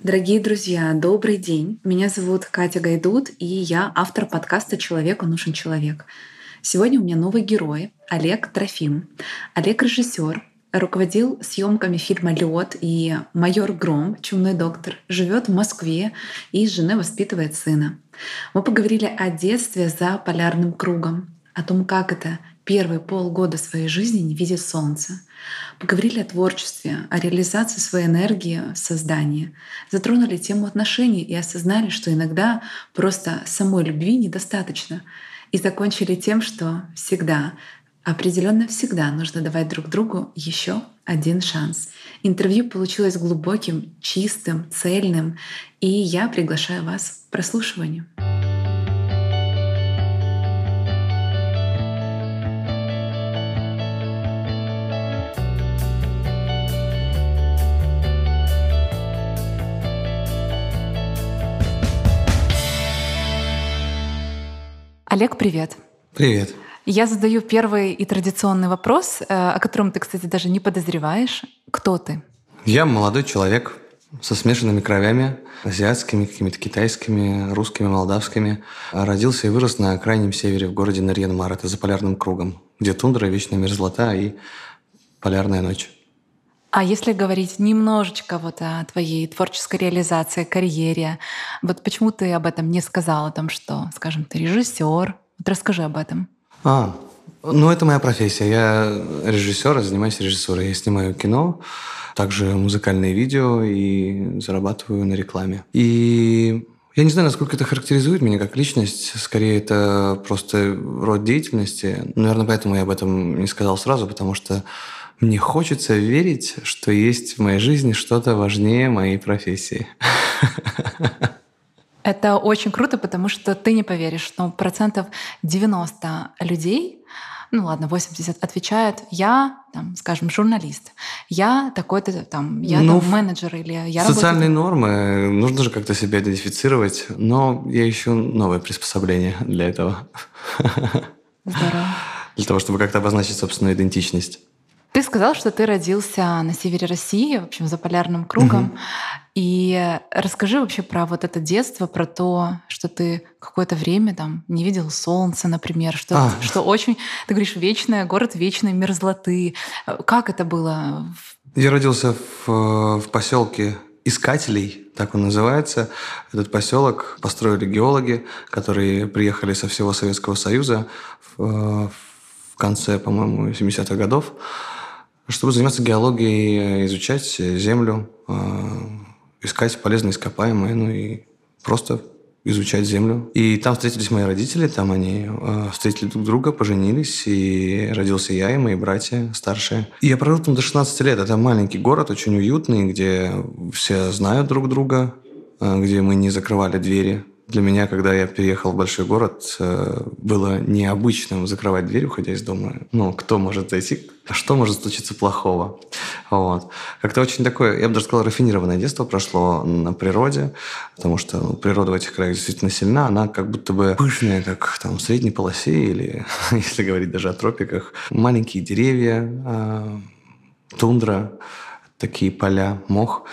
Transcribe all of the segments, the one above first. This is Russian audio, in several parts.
Дорогие друзья, добрый день. Меня зовут Катя Гайдут, и я автор подкаста «Человеку нужен человек». Сегодня у меня новый герой — Олег Трофим. Олег — режиссер, руководил съемками фильма «Лед» и «Майор Гром. Чумной доктор», живет в Москве и с женой воспитывает сына. Мы поговорили о детстве за полярным кругом, о том, как это первые полгода своей жизни не видеть солнца. Поговорили о творчестве, о реализации своей энергии в создании. Затронули тему отношений и осознали, что иногда просто самой любви недостаточно. И закончили тем, что всегда, определенно всегда нужно давать друг другу еще один шанс. Интервью получилось глубоким, чистым, цельным, и я приглашаю вас к прослушиванию. Олег, привет. Привет. Я задаю первый и традиционный вопрос, э, о котором ты, кстати, даже не подозреваешь. Кто ты? Я молодой человек со смешанными кровями, азиатскими, какими-то китайскими, русскими, молдавскими. Родился и вырос на крайнем севере в городе Нарьян-Мар, это за полярным кругом, где тундра, вечная мерзлота и полярная ночь. А если говорить немножечко вот о твоей творческой реализации, карьере, вот почему ты об этом не сказал, о том, что, скажем, ты режиссер? Вот расскажи об этом. А, ну это моя профессия. Я режиссер, занимаюсь режиссурой. Я снимаю кино, также музыкальные видео и зарабатываю на рекламе. И я не знаю, насколько это характеризует меня как личность. Скорее, это просто род деятельности. Наверное, поэтому я об этом не сказал сразу, потому что мне хочется верить, что есть в моей жизни что-то важнее моей профессии. Это очень круто, потому что ты не поверишь, что процентов 90 людей, ну ладно, 80 отвечают, я, там, скажем, журналист, я такой-то там, я ну, там менеджер или я Социальные работаю... нормы, нужно же как-то себя идентифицировать, но я ищу новое приспособление для этого. Здорово. Для того, чтобы как-то обозначить собственную идентичность. Ты сказал, что ты родился на севере России, в общем, за полярным кругом. Угу. И расскажи вообще про вот это детство, про то, что ты какое-то время там не видел солнца, например, что, а. что очень, ты говоришь, вечная, город вечной мерзлоты. Как это было? Я родился в, в поселке Искателей, так он называется. Этот поселок построили геологи, которые приехали со всего Советского Союза в, в конце, по-моему, 70-х годов чтобы заниматься геологией, изучать Землю, а, искать полезные ископаемые, ну и просто изучать землю. И там встретились мои родители, там они э, встретили друг друга, поженились, и родился я и мои братья старшие. И я прожил там до 16 лет. Это маленький город, очень уютный, где все знают друг друга, э, где мы не закрывали двери для меня, когда я переехал в большой город, э, было необычным закрывать дверь, уходя из дома. Ну, кто может зайти? А что может случиться плохого? Вот. Как-то очень такое, я бы даже сказал, рафинированное детство прошло на природе, потому что ну, природа в этих краях действительно сильна, она как будто бы пышная, как там в средней полосе, или, если говорить даже о тропиках. Маленькие деревья, а, тундра, такие поля, мох,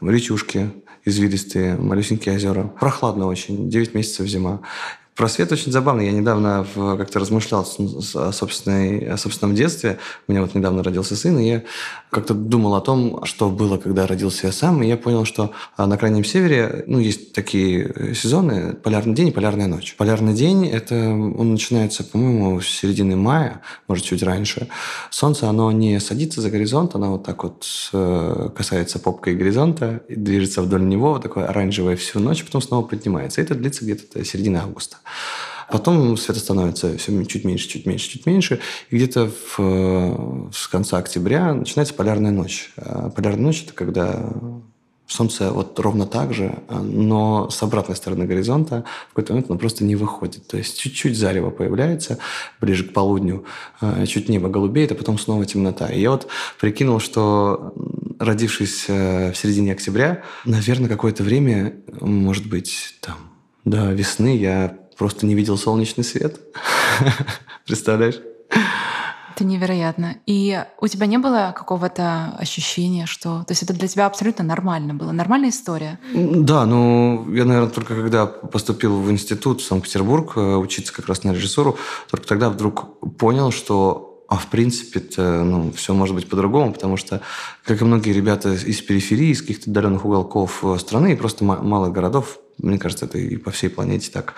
речушки, извилистые, малюсенькие озера. Прохладно очень, 9 месяцев зима. Про свет очень забавно. Я недавно как-то размышлял о, собственной, о собственном детстве. У меня вот недавно родился сын, и я как-то думал о том, что было, когда родился я сам, и я понял, что а, на Крайнем Севере ну, есть такие сезоны – полярный день и полярная ночь. Полярный день – это он начинается, по-моему, с середины мая, может, чуть раньше. Солнце, оно не садится за горизонт, оно вот так вот э, касается попкой горизонта, и движется вдоль него, такое оранжевое всю ночь, потом снова поднимается. Это длится где-то до середины августа. Потом света становится все чуть меньше, чуть меньше, чуть меньше. И где-то в, с конца октября начинается полярная ночь. А полярная ночь – это когда Солнце вот ровно так же, но с обратной стороны горизонта в какой-то момент оно просто не выходит. То есть чуть-чуть зарево появляется ближе к полудню, а, чуть небо голубеет, а потом снова темнота. И я вот прикинул, что родившись э, в середине октября, наверное, какое-то время, может быть, там, до весны я просто не видел солнечный свет. Представляешь? Это невероятно. И у тебя не было какого-то ощущения, что... То есть это для тебя абсолютно нормально было? Нормальная история? Да, ну, я, наверное, только когда поступил в институт в Санкт-Петербург э, учиться как раз на режиссуру, только тогда вдруг понял, что а в принципе ну, все может быть по-другому, потому что, как и многие ребята из периферии, из каких-то отдаленных уголков э, страны и просто малых городов, мне кажется, это и по всей планете так,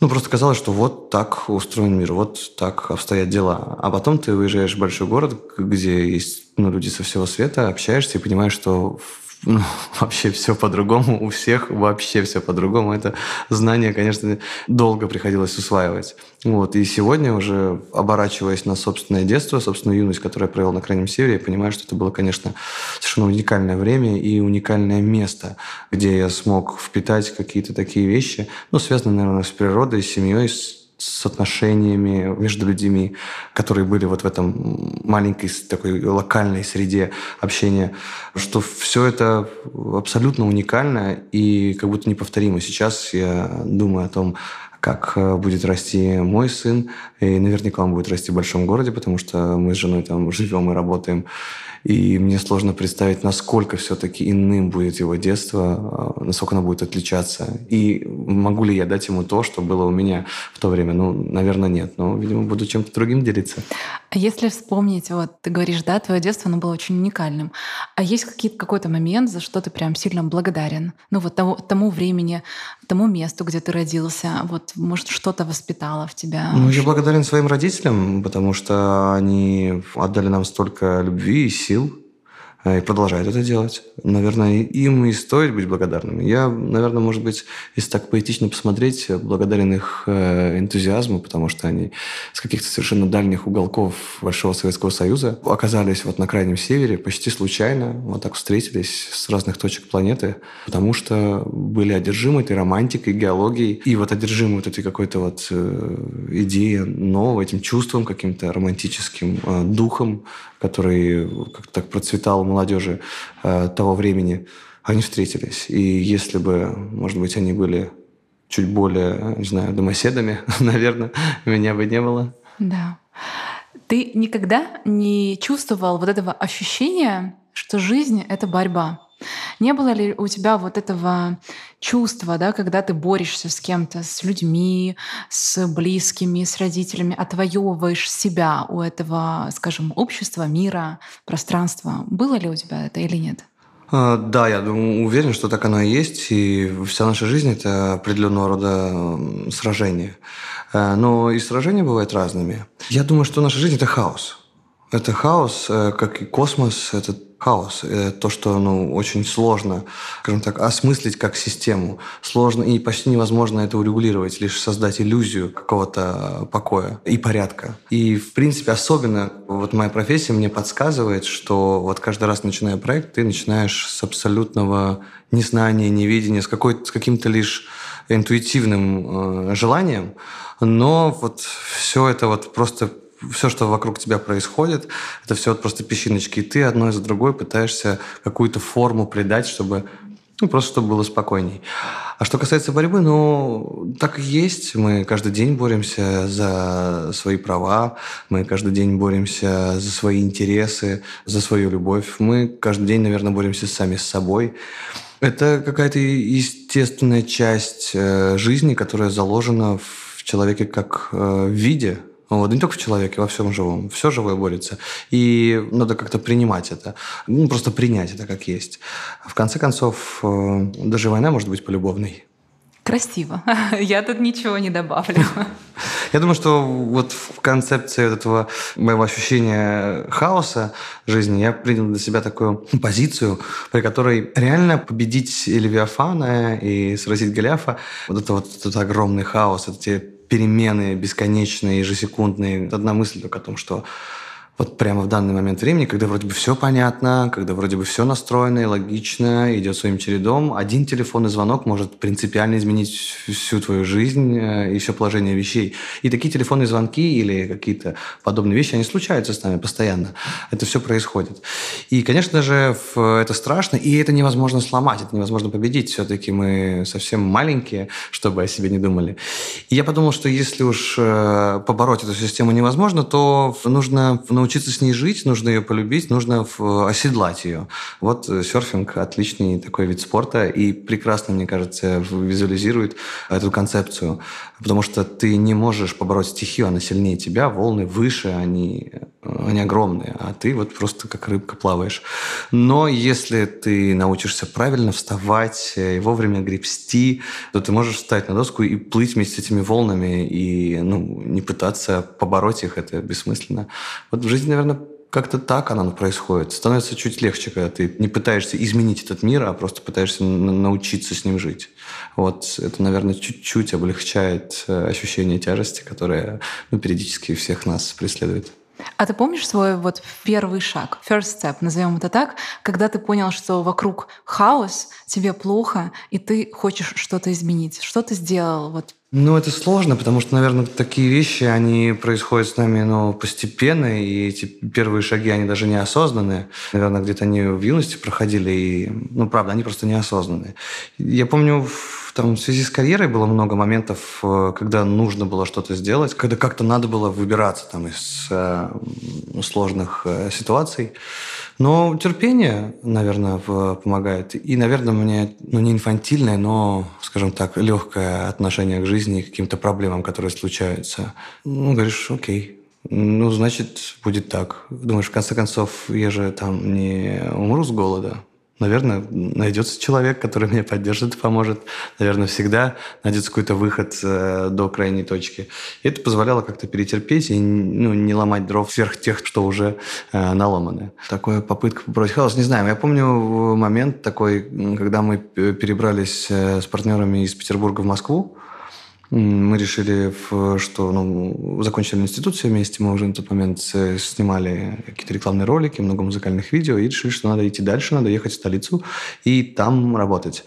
ну, просто казалось, что вот так устроен мир, вот так обстоят дела. А потом ты выезжаешь в большой город, где есть ну, люди со всего света, общаешься и понимаешь, что ну, вообще все по-другому, у всех вообще все по-другому. Это знание, конечно, долго приходилось усваивать. Вот. И сегодня уже, оборачиваясь на собственное детство, собственную юность, которую я провел на Крайнем Севере, я понимаю, что это было, конечно, совершенно уникальное время и уникальное место, где я смог впитать какие-то такие вещи, ну, связанные, наверное, с природой, с семьей, с с отношениями между людьми, которые были вот в этом маленькой такой локальной среде общения, что все это абсолютно уникально и как будто неповторимо. Сейчас я думаю о том, как э, будет расти мой сын, и наверняка он будет расти в большом городе, потому что мы с женой там живем и работаем. И мне сложно представить, насколько все-таки иным будет его детство, а, насколько оно будет отличаться. И могу ли я дать ему то, что было у меня в то время? Ну, наверное, нет. Но, видимо, буду чем-то другим делиться. А если вспомнить, вот ты говоришь, да, твое детство, оно было очень уникальным. А есть какие-то, какой-то момент, за что ты прям сильно благодарен? Ну, вот тому, тому времени, тому месту, где ты родился, вот, может, что-то воспитало в тебя? Ну, я благодарен своим родителям, потому что они отдали нам столько любви и сил сил э, и продолжают это делать. Наверное, им и стоит быть благодарными. Я, наверное, может быть, если так поэтично посмотреть, благодарен их э, энтузиазму, потому что они с каких-то совершенно дальних уголков Большого Советского Союза оказались вот на крайнем севере почти случайно, вот так встретились с разных точек планеты, потому что были одержимы этой романтикой, геологией, и вот одержимы вот этой какой-то вот э, идеей нового, этим чувством каким-то романтическим, духом, который как-то так процветал у молодежи э, того времени, они встретились. И если бы, может быть, они были чуть более, не знаю, домоседами, наверное, меня бы не было. Да. Ты никогда не чувствовал вот этого ощущения, что жизнь — это борьба? Не было ли у тебя вот этого чувства, да, когда ты борешься с кем-то, с людьми, с близкими, с родителями, отвоевываешь себя у этого, скажем, общества, мира, пространства? Было ли у тебя это или нет? А, да, я уверен, что так оно и есть, и вся наша жизнь – это определенного рода сражение. Э, но и сражения бывают разными. Я думаю, что наша жизнь – это хаос. Это хаос, э, как и космос, это хаос. Э, то, что ну, очень сложно, скажем так, осмыслить как систему. Сложно и почти невозможно это урегулировать, лишь создать иллюзию какого-то покоя и порядка. И, в принципе, особенно вот моя профессия мне подсказывает, что вот каждый раз, начиная проект, ты начинаешь с абсолютного незнания, невидения, с, какой, с каким-то лишь интуитивным э, желанием, но вот все это вот просто все, что вокруг тебя происходит, это все вот просто песчиночки, и ты одной за другой пытаешься какую-то форму придать, чтобы ну, просто чтобы было спокойней. А что касается борьбы, ну, так и есть. Мы каждый день боремся за свои права, мы каждый день боремся за свои интересы, за свою любовь. Мы каждый день, наверное, боремся сами с собой. Это какая-то естественная часть э, жизни, которая заложена в человеке как э, в виде, вот, не только в человеке, во всем живом. Все живое борется. И надо как-то принимать это. Ну, просто принять это как есть. В конце концов, э, даже война может быть полюбовной. Красиво. Я тут ничего не добавлю. Я думаю, что вот в концепции этого моего ощущения хаоса жизни я принял для себя такую позицию, при которой реально победить Левиафана и сразить Голиафа, вот это вот этот огромный хаос, эти перемены бесконечные, ежесекундные. Одна мысль только о том, что вот прямо в данный момент времени, когда вроде бы все понятно, когда вроде бы все настроено и логично, идет своим чередом, один телефонный звонок может принципиально изменить всю твою жизнь э, и все положение вещей. И такие телефонные звонки или какие-то подобные вещи, они случаются с нами постоянно. Это все происходит. И, конечно же, это страшно, и это невозможно сломать, это невозможно победить. Все-таки мы совсем маленькие, чтобы о себе не думали. И я подумал, что если уж э, побороть эту систему невозможно, то нужно научиться с ней жить, нужно ее полюбить, нужно оседлать ее. Вот э, серфинг – отличный такой вид спорта и прекрасно, мне кажется, визуализирует эту концепцию. Потому что ты не можешь побороть стихию, она сильнее тебя, волны выше, они, они огромные, а ты вот просто как рыбка плаваешь. Но если ты научишься правильно вставать э, и вовремя гребсти, то ты можешь встать на доску и плыть вместе с этими волнами, и ну, не пытаться побороть их, это бессмысленно. Вот в жизни, наверное, как-то так оно происходит. Становится чуть легче, когда ты не пытаешься изменить этот мир, а просто пытаешься научиться с ним жить. Вот это, наверное, чуть-чуть облегчает э, ощущение тяжести, которое ну, периодически всех нас преследует. А ты помнишь свой вот первый шаг, first step, назовем это так, когда ты понял, что вокруг хаос, тебе плохо, и ты хочешь что-то изменить? Что ты сделал вот ну, это сложно, потому что, наверное, такие вещи, они происходят с нами ну, постепенно, и эти первые шаги, они даже неосознанные. Наверное, где-то они в юности проходили, и, ну, правда, они просто неосознанные. Я помню, в, там, в связи с карьерой было много моментов, э, когда нужно было что-то сделать, когда как-то надо было выбираться там, из э, сложных э, ситуаций. Но терпение, наверное, помогает. И, наверное, мне ну, не инфантильное, но, скажем так, легкое отношение к жизни и к каким-то проблемам, которые случаются. Ну, говоришь, окей, ну, значит, будет так. Думаешь, в конце концов, я же там не умру с голода наверное, найдется человек, который меня поддержит и поможет. Наверное, всегда найдется какой-то выход э, до крайней точки. И это позволяло как-то перетерпеть и ну, не ломать дров сверх тех, что уже э, наломаны. Такая попытка побороть хаос, не знаю. Я помню момент такой, когда мы перебрались э, с партнерами из Петербурга в Москву. Мы решили, что ну, закончили институт все вместе. Мы уже на тот момент снимали какие-то рекламные ролики, много музыкальных видео, и решили, что надо идти дальше, надо ехать в столицу и там работать.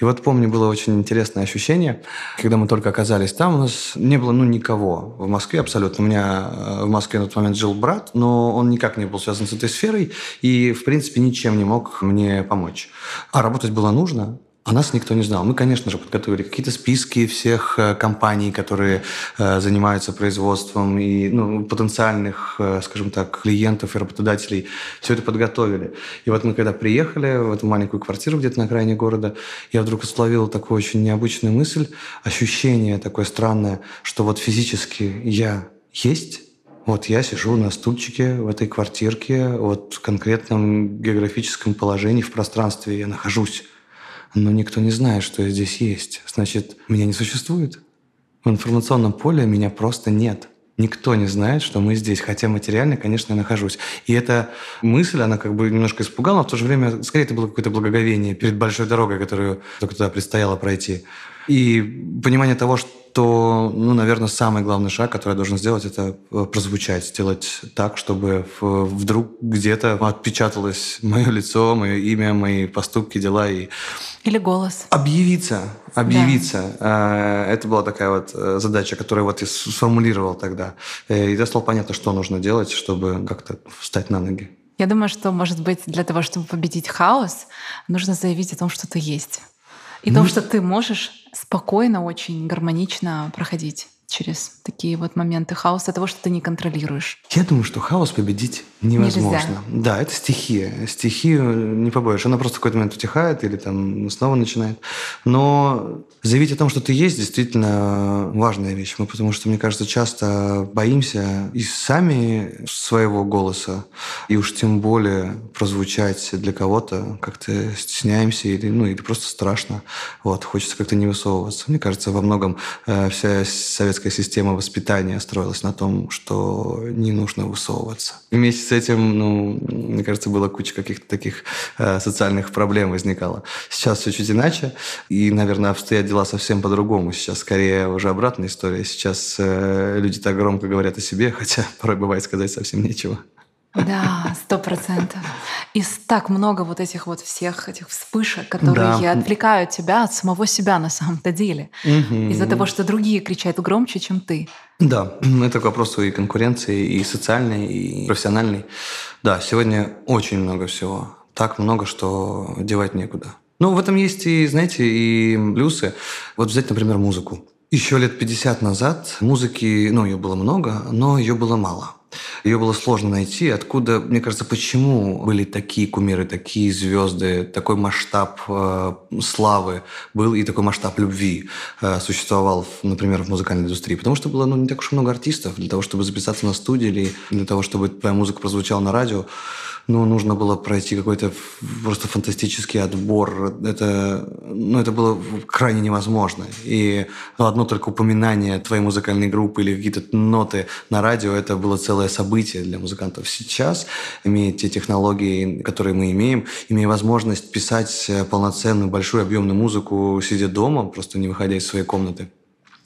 И вот помню, было очень интересное ощущение, когда мы только оказались там, у нас не было ну, никого в Москве абсолютно. У меня э, в Москве на тот момент жил брат, но он никак не был связан с этой сферой и, в принципе, ничем не мог мне помочь. А работать было нужно, о нас никто не знал. Мы, конечно же, подготовили какие-то списки всех э, компаний, которые э, занимаются производством и ну, потенциальных, э, скажем так, клиентов и работодателей. Все это подготовили. И вот мы когда приехали в эту маленькую квартиру где-то на окраине города, я вдруг словил такую очень необычную мысль, ощущение такое странное, что вот физически я есть, вот я сижу на стульчике в этой квартирке, вот в конкретном географическом положении в пространстве я нахожусь но никто не знает, что я здесь есть. Значит, меня не существует. В информационном поле меня просто нет. Никто не знает, что мы здесь, хотя материально, конечно, я нахожусь. И эта мысль, она как бы немножко испугала, но в то же время, скорее, это было какое-то благоговение перед большой дорогой, которую только туда предстояло пройти. И понимание того, что, ну, наверное, самый главный шаг, который я должен сделать, это э, прозвучать, сделать так, чтобы вдруг где-то отпечаталось мое лицо, мое имя, мои поступки, дела и или голос. Объявиться. Объявиться. Да. Это была такая вот э, задача, которую вот я сформулировал тогда. Э, и я стало понятно, что нужно делать, чтобы как-то встать на ноги. Я думаю, что, может быть, для того, чтобы победить хаос, нужно заявить о том, что ты есть. И ну, том, что ты можешь спокойно, очень гармонично проходить через такие вот моменты хаоса, того, что ты не контролируешь? Я думаю, что хаос победить невозможно. Нельзя. Да, это стихия. Стихию не побоишь. Она просто в какой-то момент утихает или там снова начинает. Но заявить о том, что ты есть, действительно важная вещь. Мы, потому что, мне кажется, часто боимся и сами своего голоса, и уж тем более прозвучать для кого-то как-то стесняемся или, ну, или просто страшно. Вот, хочется как-то не высовываться. Мне кажется, во многом э, вся советская советская система воспитания строилась на том, что не нужно высовываться. Вместе с этим, ну, мне кажется, была куча каких-то таких э, социальных проблем возникала. Сейчас все чуть иначе, и, наверное, обстоят дела совсем по-другому. Сейчас скорее уже обратная история. Сейчас э, люди так громко говорят о себе, хотя порой бывает сказать совсем нечего. Да, сто процентов. И так много вот этих вот всех этих вспышек, которые да. отвлекают тебя от самого себя на самом-то деле. Угу. Из-за того, что другие кричат громче, чем ты. Да, это к вопросу и конкуренции, и социальной, и профессиональной. Да, сегодня очень много всего. Так много, что девать некуда. Ну, в этом есть и, знаете, и плюсы. Вот взять, например, музыку. Еще лет 50 назад музыки, ну, ее было много, но ее было мало. Ее было сложно найти. Откуда, мне кажется, почему были такие кумиры, такие звезды, такой масштаб э, славы был и такой масштаб любви э, существовал, например, в музыкальной индустрии? Потому что было ну, не так уж много артистов для того, чтобы записаться на студии или для того, чтобы твоя музыка прозвучала на радио ну, нужно было пройти какой-то просто фантастический отбор. Это, ну, это было крайне невозможно. И одно только упоминание твоей музыкальной группы или какие-то ноты на радио, это было целое событие для музыкантов. Сейчас, имея те технологии, которые мы имеем, имея возможность писать полноценную, большую, объемную музыку, сидя дома, просто не выходя из своей комнаты,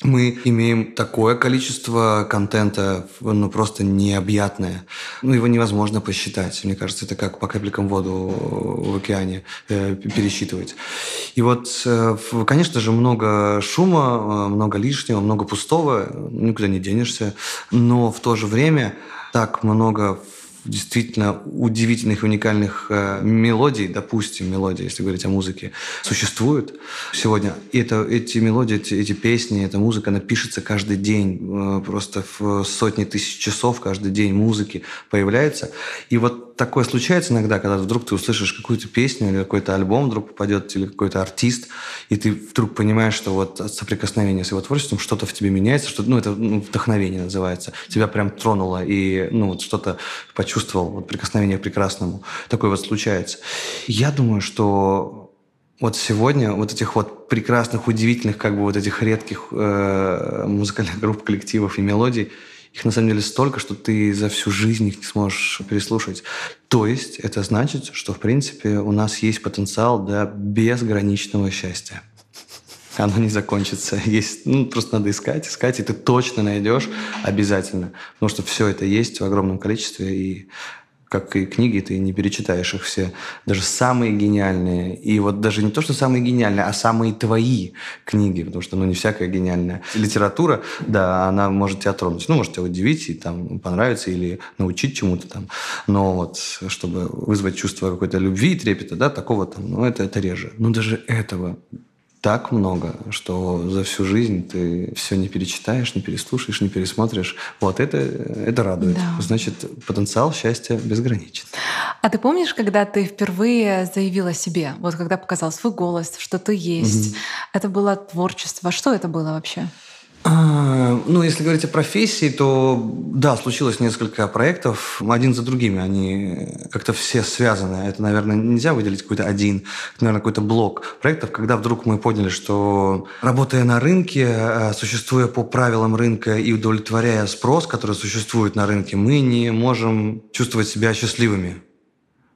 мы имеем такое количество контента, ну, просто необъятное. Ну, его невозможно посчитать. Мне кажется, это как по капелькам воду в океане э, пересчитывать. И вот, э, конечно же, много шума, э, много лишнего, много пустого, никуда не денешься. Но в то же время так много действительно удивительных уникальных э, мелодий, допустим, мелодий, если говорить о музыке, существуют сегодня. И это, эти мелодии, эти, эти песни, эта музыка, она пишется каждый день, э, просто в сотни тысяч часов каждый день музыки появляется. И вот такое случается иногда, когда вдруг ты услышишь какую-то песню или какой-то альбом вдруг попадет, или какой-то артист, и ты вдруг понимаешь, что вот от соприкосновения с его творчеством что-то в тебе меняется, что, ну, это ну, вдохновение называется. Тебя прям тронуло, и ну, вот что-то почувствовал почувствовал вот прикосновение к прекрасному. Такое вот случается. Я думаю, что вот сегодня вот этих вот прекрасных, удивительных, как бы вот этих редких э, музыкальных групп, коллективов и мелодий, их на самом деле столько, что ты за всю жизнь их не сможешь переслушать. То есть это значит, что в принципе у нас есть потенциал для безграничного счастья оно не закончится. Есть, ну, просто надо искать, искать, и ты точно найдешь обязательно. Потому что все это есть в огромном количестве, и как и книги, ты не перечитаешь их все. Даже самые гениальные. И вот даже не то, что самые гениальные, а самые твои книги. Потому что, ну, не всякая гениальная. Литература, да, она может тебя тронуть. Ну, может тебя удивить и там понравиться или научить чему-то там. Но вот, чтобы вызвать чувство какой-то любви и трепета, да, такого там, ну, это, это реже. Но даже этого так много, что за всю жизнь ты все не перечитаешь, не переслушаешь, не пересмотришь. Вот это, это радует. Да. Значит, потенциал счастья безграничен. А ты помнишь, когда ты впервые заявила о себе, вот когда показал свой голос, что ты есть, угу. это было творчество. Что это было вообще? А, ну, если говорить о профессии, то да, случилось несколько проектов, один за другими, они как-то все связаны. Это, наверное, нельзя выделить какой-то один, наверное, какой-то блок проектов, когда вдруг мы поняли, что работая на рынке, а, существуя по правилам рынка и удовлетворяя спрос, который существует на рынке, мы не можем чувствовать себя счастливыми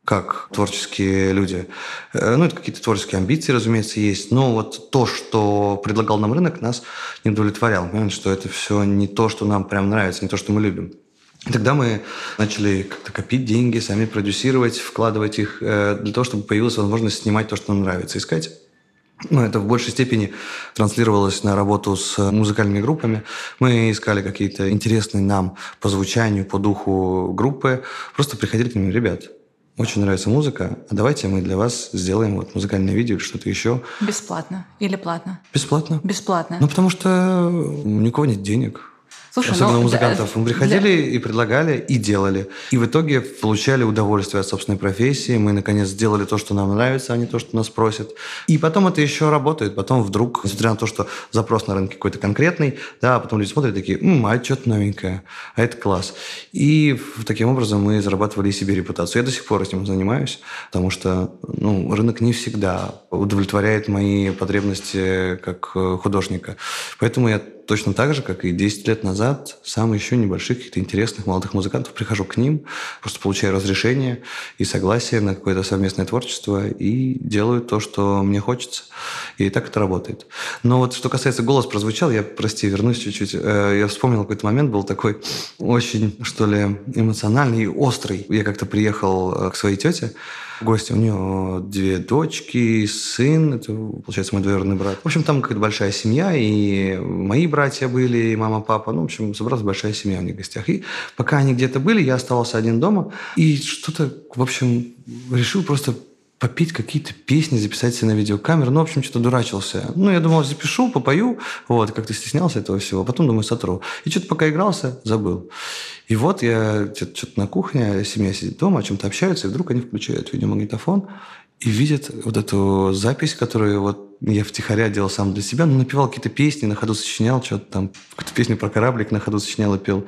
как творческие люди. Э, ну, это какие-то творческие амбиции, разумеется, есть. Но вот то, что предлагал нам рынок, нас не удовлетворяло. Понимаете, что это все не то, что нам прям нравится, не то, что мы любим. И тогда мы начали как-то копить деньги, сами продюсировать, вкладывать их э, для того, чтобы появилась возможность снимать то, что нам нравится, искать. Ну, это в большей степени транслировалось на работу с музыкальными группами. Мы искали какие-то интересные нам по звучанию, по духу группы. Просто приходили к ним, ребят, очень нравится музыка, а давайте мы для вас сделаем вот музыкальное видео или что-то еще. Бесплатно или платно? Бесплатно. Бесплатно. Ну, потому что у никого нет денег. Слушай, Особенно ну, музыкантов. Да, Мы приходили для... и предлагали, и делали. И в итоге получали удовольствие от собственной профессии. Мы, наконец, сделали то, что нам нравится, а не то, что нас просят. И потом это еще работает. Потом вдруг, несмотря на то, что запрос на рынке какой-то конкретный, да, а потом люди смотрят такие, М, а что-то новенькое, а это класс. И таким образом мы зарабатывали себе репутацию. Я до сих пор этим занимаюсь, потому что ну, рынок не всегда удовлетворяет мои потребности как э, художника. Поэтому я точно так же, как и 10 лет назад, сам еще небольших каких-то интересных молодых музыкантов, прихожу к ним, просто получаю разрешение и согласие на какое-то совместное творчество и делаю то, что мне хочется. И так это работает. Но вот что касается голос прозвучал, я, прости, вернусь чуть-чуть. Э, я вспомнил какой-то момент, был такой очень, что ли, эмоциональный и острый. Я как-то приехал э, к своей тете, гости. У нее две дочки, сын, это, получается, мой двоюродный брат. В общем, там какая-то большая семья, и мои братья были, и мама, папа. Ну, в общем, собралась большая семья у них в гостях. И пока они где-то были, я оставался один дома. И что-то, в общем, решил просто попеть какие-то песни, записать себе на видеокамеру. Ну, в общем, что-то дурачился. Ну, я думал, запишу, попою. Вот, как-то стеснялся этого всего. Потом, думаю, сотру. И что-то пока игрался, забыл. И вот я что-то на кухне, семья сидит дома, о чем-то общаются, и вдруг они включают видеомагнитофон и видят вот эту запись, которую вот я втихаря делал сам для себя. Ну, напевал какие-то песни, на ходу сочинял, что-то там, какую-то песню про кораблик на ходу сочинял и пел.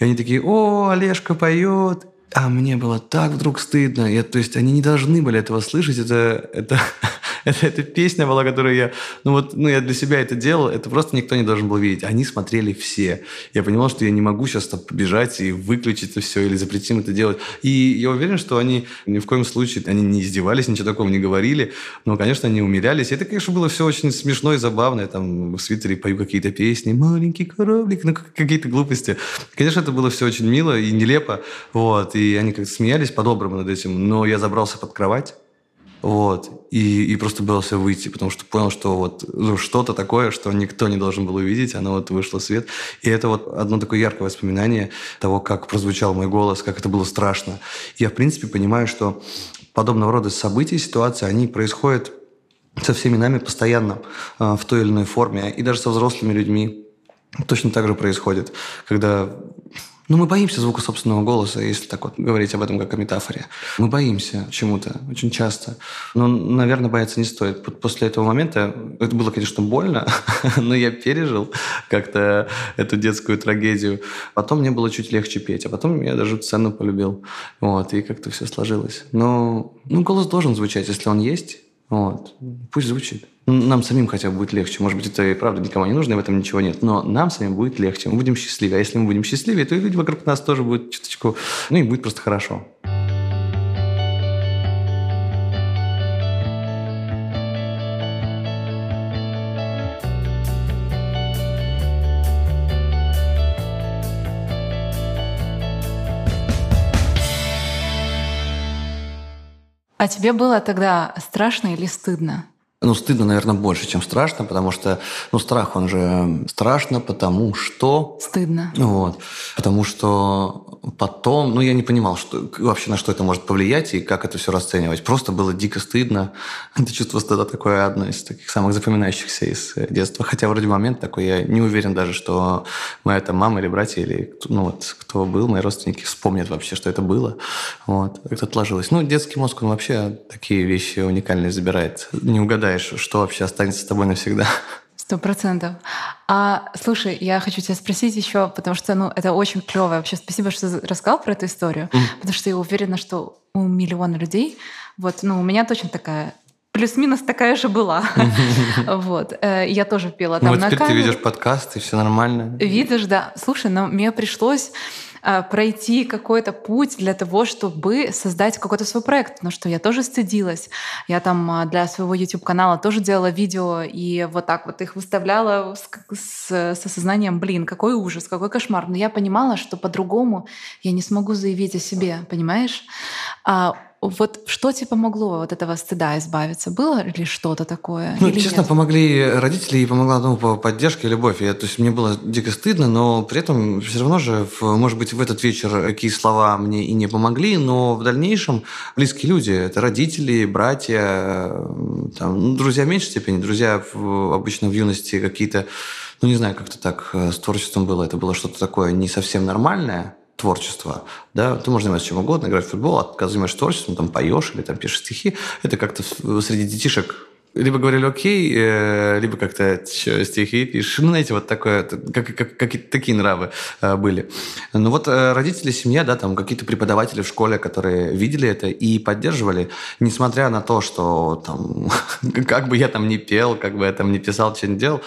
И они такие, о, Олежка поет. А мне было так вдруг стыдно. Я, то есть они не должны были этого слышать. Это, это, это, это песня была, которую я... Ну вот, ну я для себя это делал. Это просто никто не должен был видеть. Они смотрели все. Я понимал, что я не могу сейчас там побежать и выключить это все или запретить им это делать. И я уверен, что они ни в коем случае... Они не издевались, ничего такого не говорили. Но, конечно, они умилялись. И это, конечно, было все очень смешно и забавно. Я там в свитере пою какие-то песни. «Маленький кораблик», ну какие-то глупости. Конечно, это было все очень мило и нелепо. Вот. И они как-то смеялись по-доброму над этим, но я забрался под кровать, вот, и, и просто боялся выйти, потому что понял, что вот ну, что-то такое, что никто не должен был увидеть, оно вот вышло в свет. И это вот одно такое яркое воспоминание того, как прозвучал мой голос, как это было страшно. Я, в принципе, понимаю, что подобного рода события, ситуации, они происходят со всеми нами постоянно э, в той или иной форме, и даже со взрослыми людьми точно так же происходит, когда ну, мы боимся звука собственного голоса, если так вот говорить об этом как о метафоре. Мы боимся чему-то очень часто. Но, наверное, бояться не стоит. После этого момента, это было, конечно, больно, но я пережил как-то эту детскую трагедию. Потом мне было чуть легче петь, а потом я даже сцену полюбил. Вот, и как-то все сложилось. Но ну, голос должен звучать, если он есть. Вот. Пусть звучит. Нам самим хотя бы будет легче. Может быть, это и правда никому не нужно, и в этом ничего нет. Но нам самим будет легче. Мы будем счастливее. А если мы будем счастливее, то и люди вокруг нас тоже будут чуточку... Ну, и будет просто хорошо. А тебе было тогда страшно или стыдно? Ну, стыдно, наверное, больше, чем страшно, потому что, ну, страх, он же страшно, потому что... Стыдно. Вот. Потому что потом, ну, я не понимал, что вообще на что это может повлиять и как это все расценивать. Просто было дико стыдно. Это чувство стыда такое одно из таких самых запоминающихся из детства. Хотя вроде момент такой, я не уверен даже, что моя там мама или братья, или ну, вот, кто был, мои родственники, вспомнят вообще, что это было. Вот. Как-то отложилось. Ну, детский мозг, он вообще такие вещи уникальные забирает. Не угадаешь знаешь, что вообще останется с тобой навсегда. Сто процентов. А слушай, я хочу тебя спросить еще, потому что ну, это очень клево. Вообще спасибо, что рассказал про эту историю, mm. потому что я уверена, что у миллиона людей, вот, ну, у меня точно такая плюс-минус такая же была. Вот. Э, я тоже пела там ну, на теперь ты ведешь подкаст, и все нормально. Видишь, да. Слушай, но мне пришлось пройти какой-то путь для того, чтобы создать какой-то свой проект, потому что я тоже стыдилась. Я там а, для своего YouTube-канала тоже делала видео и вот так вот их выставляла с, с, с осознанием, блин, какой ужас, какой кошмар. Но я понимала, что по-другому я не смогу заявить о себе, понимаешь? Вот что тебе помогло от этого стыда избавиться? Было ли что-то такое? Ну, честно, нет? помогли родители и помогла ну, поддержка и любовь. Я, то есть мне было дико стыдно, но при этом все равно же, в, может быть, в этот вечер какие слова мне и не помогли, но в дальнейшем близкие люди, это родители, братья, там, ну, друзья в меньшей степени, друзья в, обычно в юности какие-то, ну не знаю, как-то так э, с творчеством было, это было что-то такое не совсем нормальное, творчество. Да? Ты можешь заниматься чем угодно, играть в футбол, а когда занимаешься творчеством, там поешь или там пишешь стихи, это как-то среди детишек либо говорили окей, э, либо как-то стихи пишешь. Ну, знаете, вот такое, как, как, как, такие нравы э, были. Ну вот э, родители, семья, да, там какие-то преподаватели в школе, которые видели это и поддерживали, несмотря на то, что там, как бы я там не пел, как бы я там не писал, что не делал,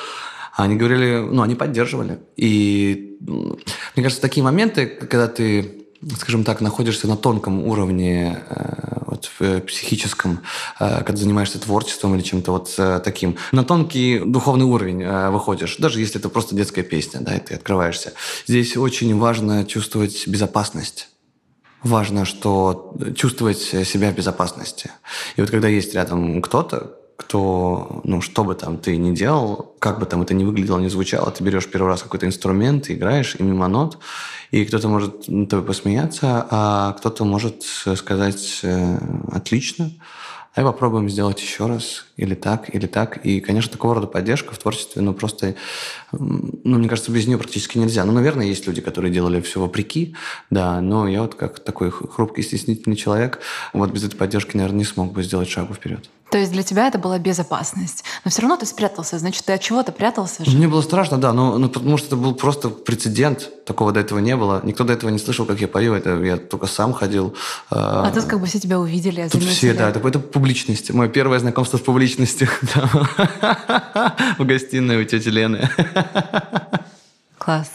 они говорили, ну, они поддерживали. И мне кажется, такие моменты, когда ты скажем так, находишься на тонком уровне э, вот, в психическом, э, когда занимаешься творчеством или чем-то вот э, таким, на тонкий духовный уровень выходишь, даже если это просто детская песня, да, и ты открываешься. Здесь очень важно чувствовать безопасность важно, что чувствовать себя в безопасности. И вот когда есть рядом кто-то, кто, ну, что бы там ты ни делал, как бы там это ни выглядело, ни звучало, ты берешь первый раз какой-то инструмент, играешь, и мимо нот, и кто-то может над тобой посмеяться, а кто-то может сказать э, «отлично», давай попробуем сделать еще раз, или так, или так. И, конечно, такого рода поддержка в творчестве, ну, просто, ну, мне кажется, без нее практически нельзя. Ну, наверное, есть люди, которые делали все вопреки, да, но я вот как такой хрупкий, стеснительный человек, вот без этой поддержки, наверное, не смог бы сделать шагу вперед. То есть для тебя это была безопасность. Но все равно ты спрятался. Значит, ты от чего-то прятался же. Мне было страшно, да. Но, ну, потому что это был просто прецедент. Такого до этого не было. Никто до этого не слышал, как я пою. Это я только сам ходил. А, а тут как бы все тебя увидели, заметили. Тут все, да. Это, это публичность. Мое первое знакомство с публичностью. В гостиной у тети Лены. Класс.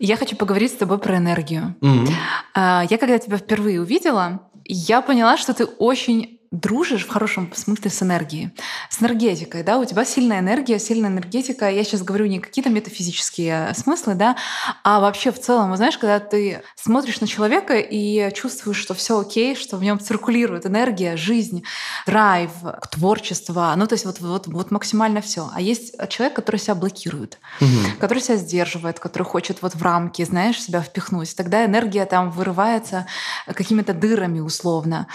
Я хочу поговорить с тобой про энергию. Mm-hmm. Я когда тебя впервые увидела, я поняла, что ты очень дружишь в хорошем смысле с энергией, с энергетикой, да, у тебя сильная энергия, сильная энергетика. Я сейчас говорю не какие-то метафизические смыслы, да, а вообще в целом, знаешь, когда ты смотришь на человека и чувствуешь, что все окей, что в нем циркулирует энергия, жизнь, драйв, творчество, ну то есть вот, вот, вот максимально все. А есть человек, который себя блокирует, угу. который себя сдерживает, который хочет вот в рамки, знаешь, себя впихнуть. Тогда энергия там вырывается какими-то дырами условно.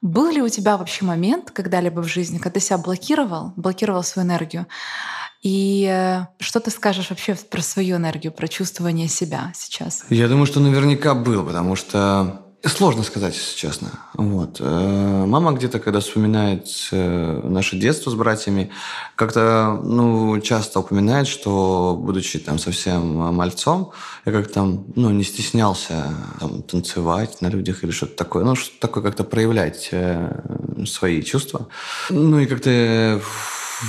Был ли у тебя вообще момент когда-либо в жизни, когда ты себя блокировал, блокировал свою энергию? И э, что ты скажешь вообще про свою энергию, про чувствование себя сейчас? Я думаю, что наверняка был, потому что Сложно сказать, если честно. Вот. Э, мама где-то, когда вспоминает э, наше детство с братьями, как-то ну, часто упоминает, что, будучи там совсем мальцом, я как-то там ну, не стеснялся там, танцевать на людях или что-то такое. Ну, что-то такое как-то проявлять э, свои чувства. Ну, и как-то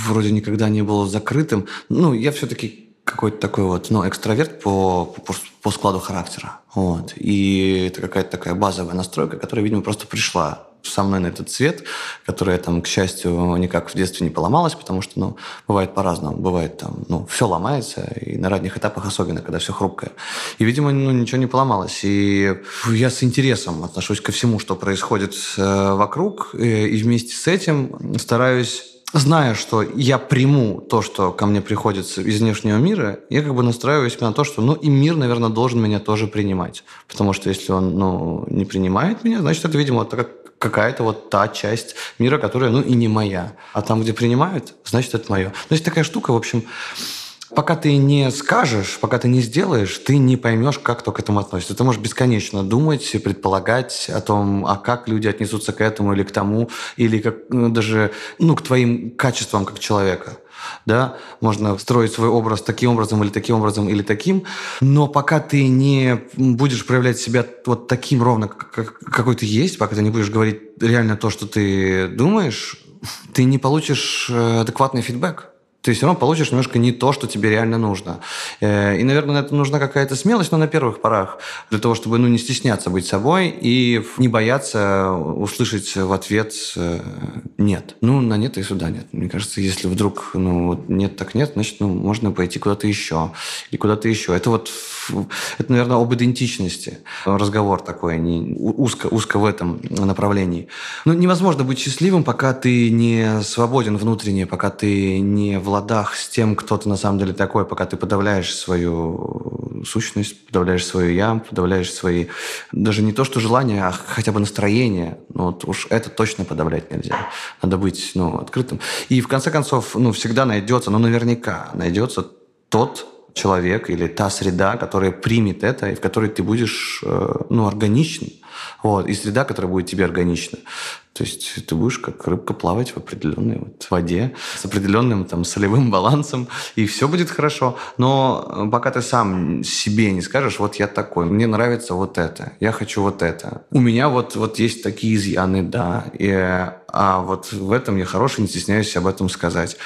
вроде никогда не был закрытым. Ну, я все-таки какой-то такой вот, ну, экстраверт по, по, по складу характера. Вот. И это какая-то такая базовая настройка, которая, видимо, просто пришла со мной на этот цвет, которая там, к счастью, никак в детстве не поломалась, потому что, ну, бывает по-разному. Бывает там, ну, все ломается, и на ранних этапах особенно, когда все хрупкое. И, видимо, ну, ничего не поломалось. И я с интересом отношусь ко всему, что происходит э, вокруг, э, и вместе с этим стараюсь зная, что я приму то, что ко мне приходится из внешнего мира, я как бы настраиваюсь на то, что, ну, и мир, наверное, должен меня тоже принимать. Потому что если он, ну, не принимает меня, значит, это, видимо, вот какая-то вот та часть мира, которая, ну, и не моя. А там, где принимают, значит, это мое. То есть такая штука, в общем, пока ты не скажешь, пока ты не сделаешь, ты не поймешь, как кто к этому относится. Ты можешь бесконечно думать и предполагать о том, а как люди отнесутся к этому или к тому, или как, ну, даже ну, к твоим качествам как человека. Да? Можно строить свой образ таким образом или таким образом или таким, но пока ты не будешь проявлять себя вот таким ровно, как, какой ты есть, пока ты не будешь говорить реально то, что ты думаешь, ты не получишь э, адекватный фидбэк ты все равно получишь немножко не то, что тебе реально нужно. Э, и, наверное, на это нужна какая-то смелость, но на первых порах, для того, чтобы ну, не стесняться быть собой и не бояться услышать в ответ э, «нет». Ну, на «нет» и сюда «нет». Мне кажется, если вдруг ну, «нет, так нет», значит, ну, можно пойти куда-то еще или куда-то еще. Это вот, это, наверное, об идентичности. Разговор такой, не, узко, узко в этом направлении. Но невозможно быть счастливым, пока ты не свободен внутренне, пока ты не в ладах с тем, кто ты на самом деле такой, пока ты подавляешь свою сущность, подавляешь свою я, подавляешь свои... Даже не то, что желания, а хотя бы настроение. Ну, вот уж это точно подавлять нельзя. Надо быть ну, открытым. И в конце концов, ну, всегда найдется, ну, наверняка найдется тот человек или та среда, которая примет это, и в которой ты будешь, э, ну, органичен. Вот, и среда, которая будет тебе органична. То есть ты будешь как рыбка плавать в определенной вот воде с определенным там солевым балансом, и все будет хорошо. Но пока ты сам себе не скажешь, вот я такой, мне нравится вот это, я хочу вот это. У меня вот, вот есть такие изъяны, да, и, а вот в этом я хороший, не стесняюсь об этом сказать.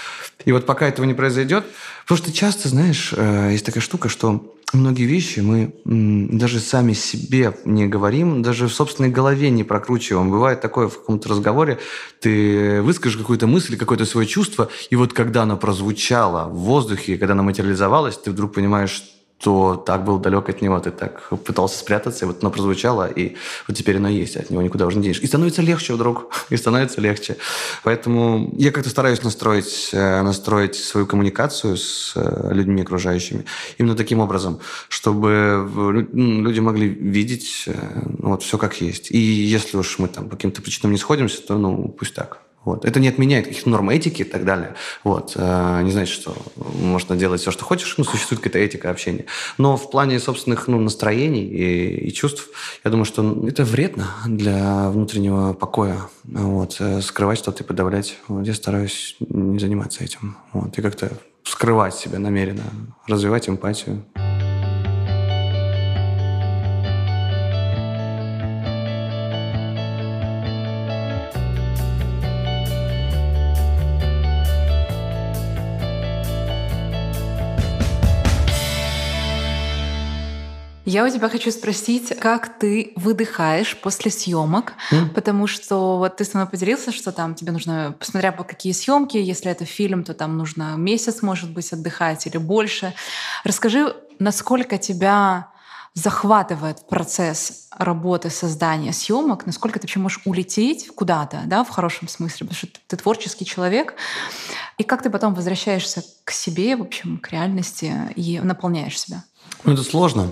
И вот пока этого не произойдет, потому что часто, знаешь, э, есть такая штука, что многие вещи мы даже сами себе не говорим, даже в собственной голове не прокручиваем. Бывает такое в каком-то разговоре, ты выскажешь какую-то мысль, какое-то свое чувство, и вот когда оно прозвучало в воздухе, когда оно материализовалось, ты вдруг понимаешь, то так был далек от него, ты так пытался спрятаться, и вот оно прозвучало, и вот теперь оно есть, от него никуда уже не денешь. И становится легче вдруг, и становится легче. Поэтому я как-то стараюсь настроить, э, настроить свою коммуникацию с э, людьми окружающими именно таким образом, чтобы люди могли видеть э, ну, вот все как есть. И если уж мы там по каким-то причинам не сходимся, то ну пусть так. Вот. Это не отменяет каких-то норм этики и так далее. Вот. Э, не значит, что можно делать все, что хочешь. Ну, существует какая-то этика общения. Но в плане собственных ну, настроений и, и чувств, я думаю, что это вредно для внутреннего покоя. Вот. Э, скрывать что-то и подавлять. Вот. Я стараюсь не заниматься этим. Вот. И как-то скрывать себя намеренно, развивать эмпатию. Я у тебя хочу спросить, как ты выдыхаешь после съемок, mm. потому что вот ты со мной поделился, что там тебе нужно, посмотря по какие съемки, если это фильм, то там нужно месяц, может быть, отдыхать или больше. Расскажи, насколько тебя захватывает процесс работы, создания съемок, насколько ты вообще можешь улететь куда-то, да, в хорошем смысле, потому что ты творческий человек, и как ты потом возвращаешься к себе, в общем, к реальности и наполняешь себя? Ну, это сложно.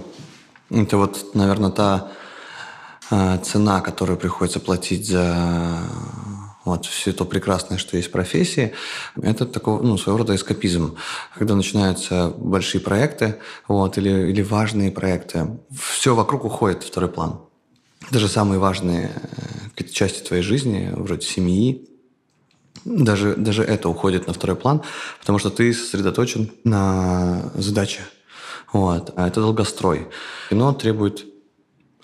Это вот, наверное, та э, цена, которую приходится платить за вот все то прекрасное, что есть в профессии, это такой, ну, своего рода эскапизм. Когда начинаются большие проекты вот, или, или важные проекты, все вокруг уходит в второй план. Даже самые важные э, какие-то части твоей жизни, вроде семьи, даже, даже это уходит на второй план, потому что ты сосредоточен на задаче, вот. А это долгострой. Кино требует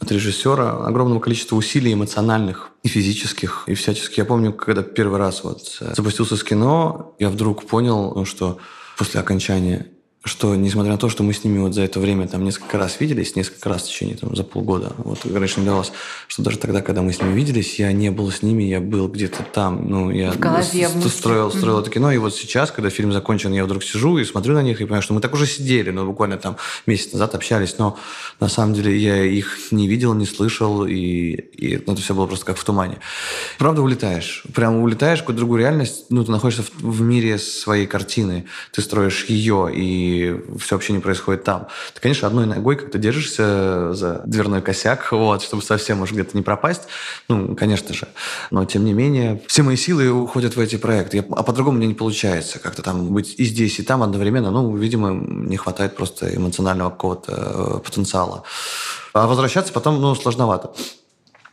от режиссера огромного количества усилий эмоциональных и физических, и всяческих. Я помню, когда первый раз вот э, запустился с кино, я вдруг понял, что после окончания что, несмотря на то, что мы с ними вот за это время там несколько раз виделись, несколько раз в течение там, за полгода, вот раньше не давалось, что даже тогда, когда мы с ними виделись, я не был с ними, я был где-то там, ну, я в голове, с- строил, строил mm-hmm. это кино, и вот сейчас, когда фильм закончен, я вдруг сижу и смотрю на них и понимаю, что мы так уже сидели, ну, буквально там месяц назад общались, но на самом деле я их не видел, не слышал, и, и ну, это все было просто как в тумане. Правда, улетаешь, прямо улетаешь в какую-то другую реальность, ну, ты находишься в, в мире своей картины, ты строишь ее, и все вообще не происходит там. Ты, конечно, одной ногой как-то держишься за дверной косяк, вот, чтобы совсем уж где-то не пропасть. Ну, конечно же. Но, тем не менее, все мои силы уходят в эти проекты. Я, а по-другому мне не получается как-то там быть и здесь, и там одновременно. Ну, видимо, не хватает просто эмоционального какого-то э, потенциала. А возвращаться потом, ну, сложновато.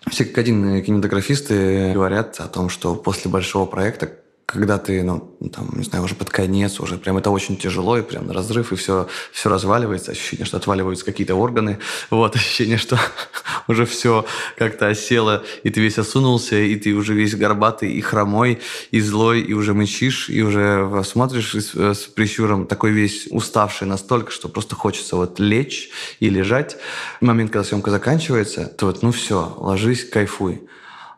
Все как один кинематографисты говорят о том, что после большого проекта когда ты, ну, там, не знаю, уже под конец, уже прям это очень тяжело, и прям разрыв, и все, все разваливается, ощущение, что отваливаются какие-то органы, вот, ощущение, что уже все как-то осело, и ты весь осунулся, и ты уже весь горбатый, и хромой, и злой, и уже мычишь, и уже смотришь с, с прищуром, такой весь уставший настолько, что просто хочется вот лечь и лежать. В момент, когда съемка заканчивается, то вот, ну все, ложись, кайфуй.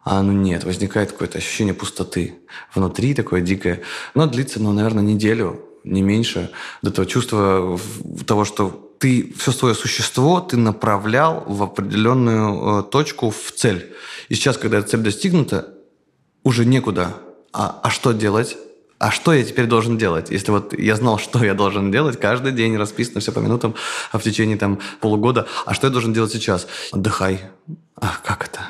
А ну нет, возникает какое-то ощущение пустоты внутри, такое дикое. Но длится, ну, наверное, неделю, не меньше, до того чувства того, что ты все свое существо ты направлял в определенную э, точку, в цель. И сейчас, когда эта цель достигнута, уже некуда. А, а что делать? А что я теперь должен делать? Если вот я знал, что я должен делать, каждый день расписано все по минутам, а в течение там полугода, а что я должен делать сейчас? Отдыхай. А как это?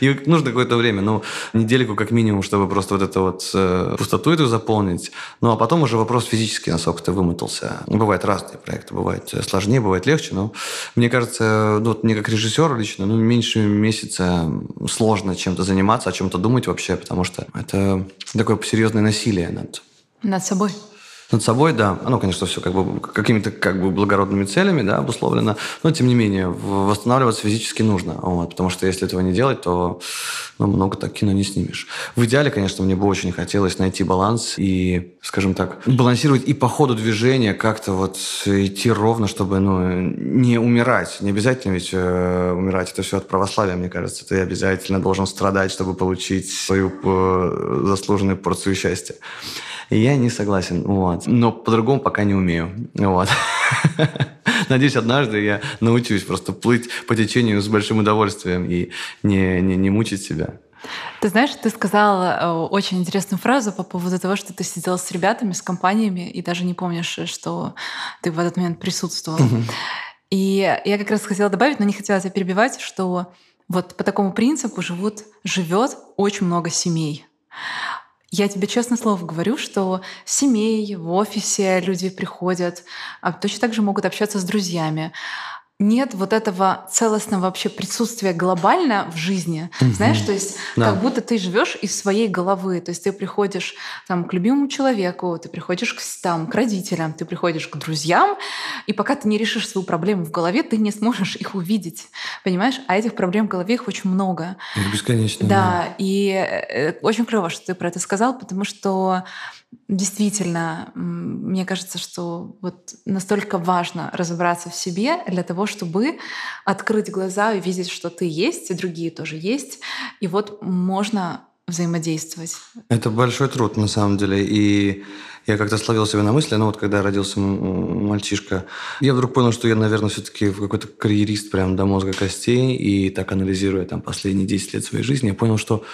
И нужно какое-то время, ну, недельку как минимум, чтобы просто вот эту вот э, пустоту эту заполнить. Ну, а потом уже вопрос физически, насколько ты вымотался. Бывают разные проекты, бывает сложнее, бывает легче, но мне кажется, ну, вот мне как режиссеру лично, ну, меньше месяца сложно чем-то заниматься, о чем-то думать вообще, потому что это такое серьезное насилие над... Над собой. Над собой, да. Оно, конечно, все как бы какими-то как бы благородными целями, да, обусловлено. Но, тем не менее, восстанавливаться физически нужно. Вот, потому что если этого не делать, то ну, много так кино не снимешь. В идеале, конечно, мне бы очень хотелось найти баланс и, скажем так, балансировать и по ходу движения как-то вот идти ровно, чтобы ну, не умирать. Не обязательно ведь э, умирать. Это все от православия, мне кажется. Ты обязательно должен страдать, чтобы получить свою э, заслуженную порцию счастья. И я не согласен, вот. Но по-другому пока не умею, вот. Надеюсь, однажды я научусь просто плыть по течению с большим удовольствием и не, не, не мучить себя. Ты знаешь, ты сказала э, очень интересную фразу по поводу того, что ты сидел с ребятами, с компаниями, и даже не помнишь, что ты в этот момент присутствовал. И я как раз хотела добавить, но не хотела тебя перебивать, что вот по такому принципу живут, живет очень много семей. Я тебе честно слово говорю, что семей, в офисе люди приходят, а точно так же могут общаться с друзьями нет вот этого целостного вообще присутствия глобально в жизни. Угу. Знаешь, то есть да. как будто ты живешь из своей головы. То есть ты приходишь там, к любимому человеку, ты приходишь к, там, к родителям, ты приходишь к друзьям, и пока ты не решишь свою проблему в голове, ты не сможешь их увидеть. Понимаешь? А этих проблем в голове их очень много. Их бесконечно. Да, да. и э, очень клево, что ты про это сказал, потому что действительно, мне кажется, что вот настолько важно разобраться в себе для того, чтобы открыть глаза и видеть, что ты есть, и другие тоже есть. И вот можно взаимодействовать. Это большой труд, на самом деле. И я как-то словил себя на мысли, ну вот когда родился мальчишка, я вдруг понял, что я, наверное, все-таки какой-то карьерист прям до мозга костей, и так анализируя там последние 10 лет своей жизни, я понял, что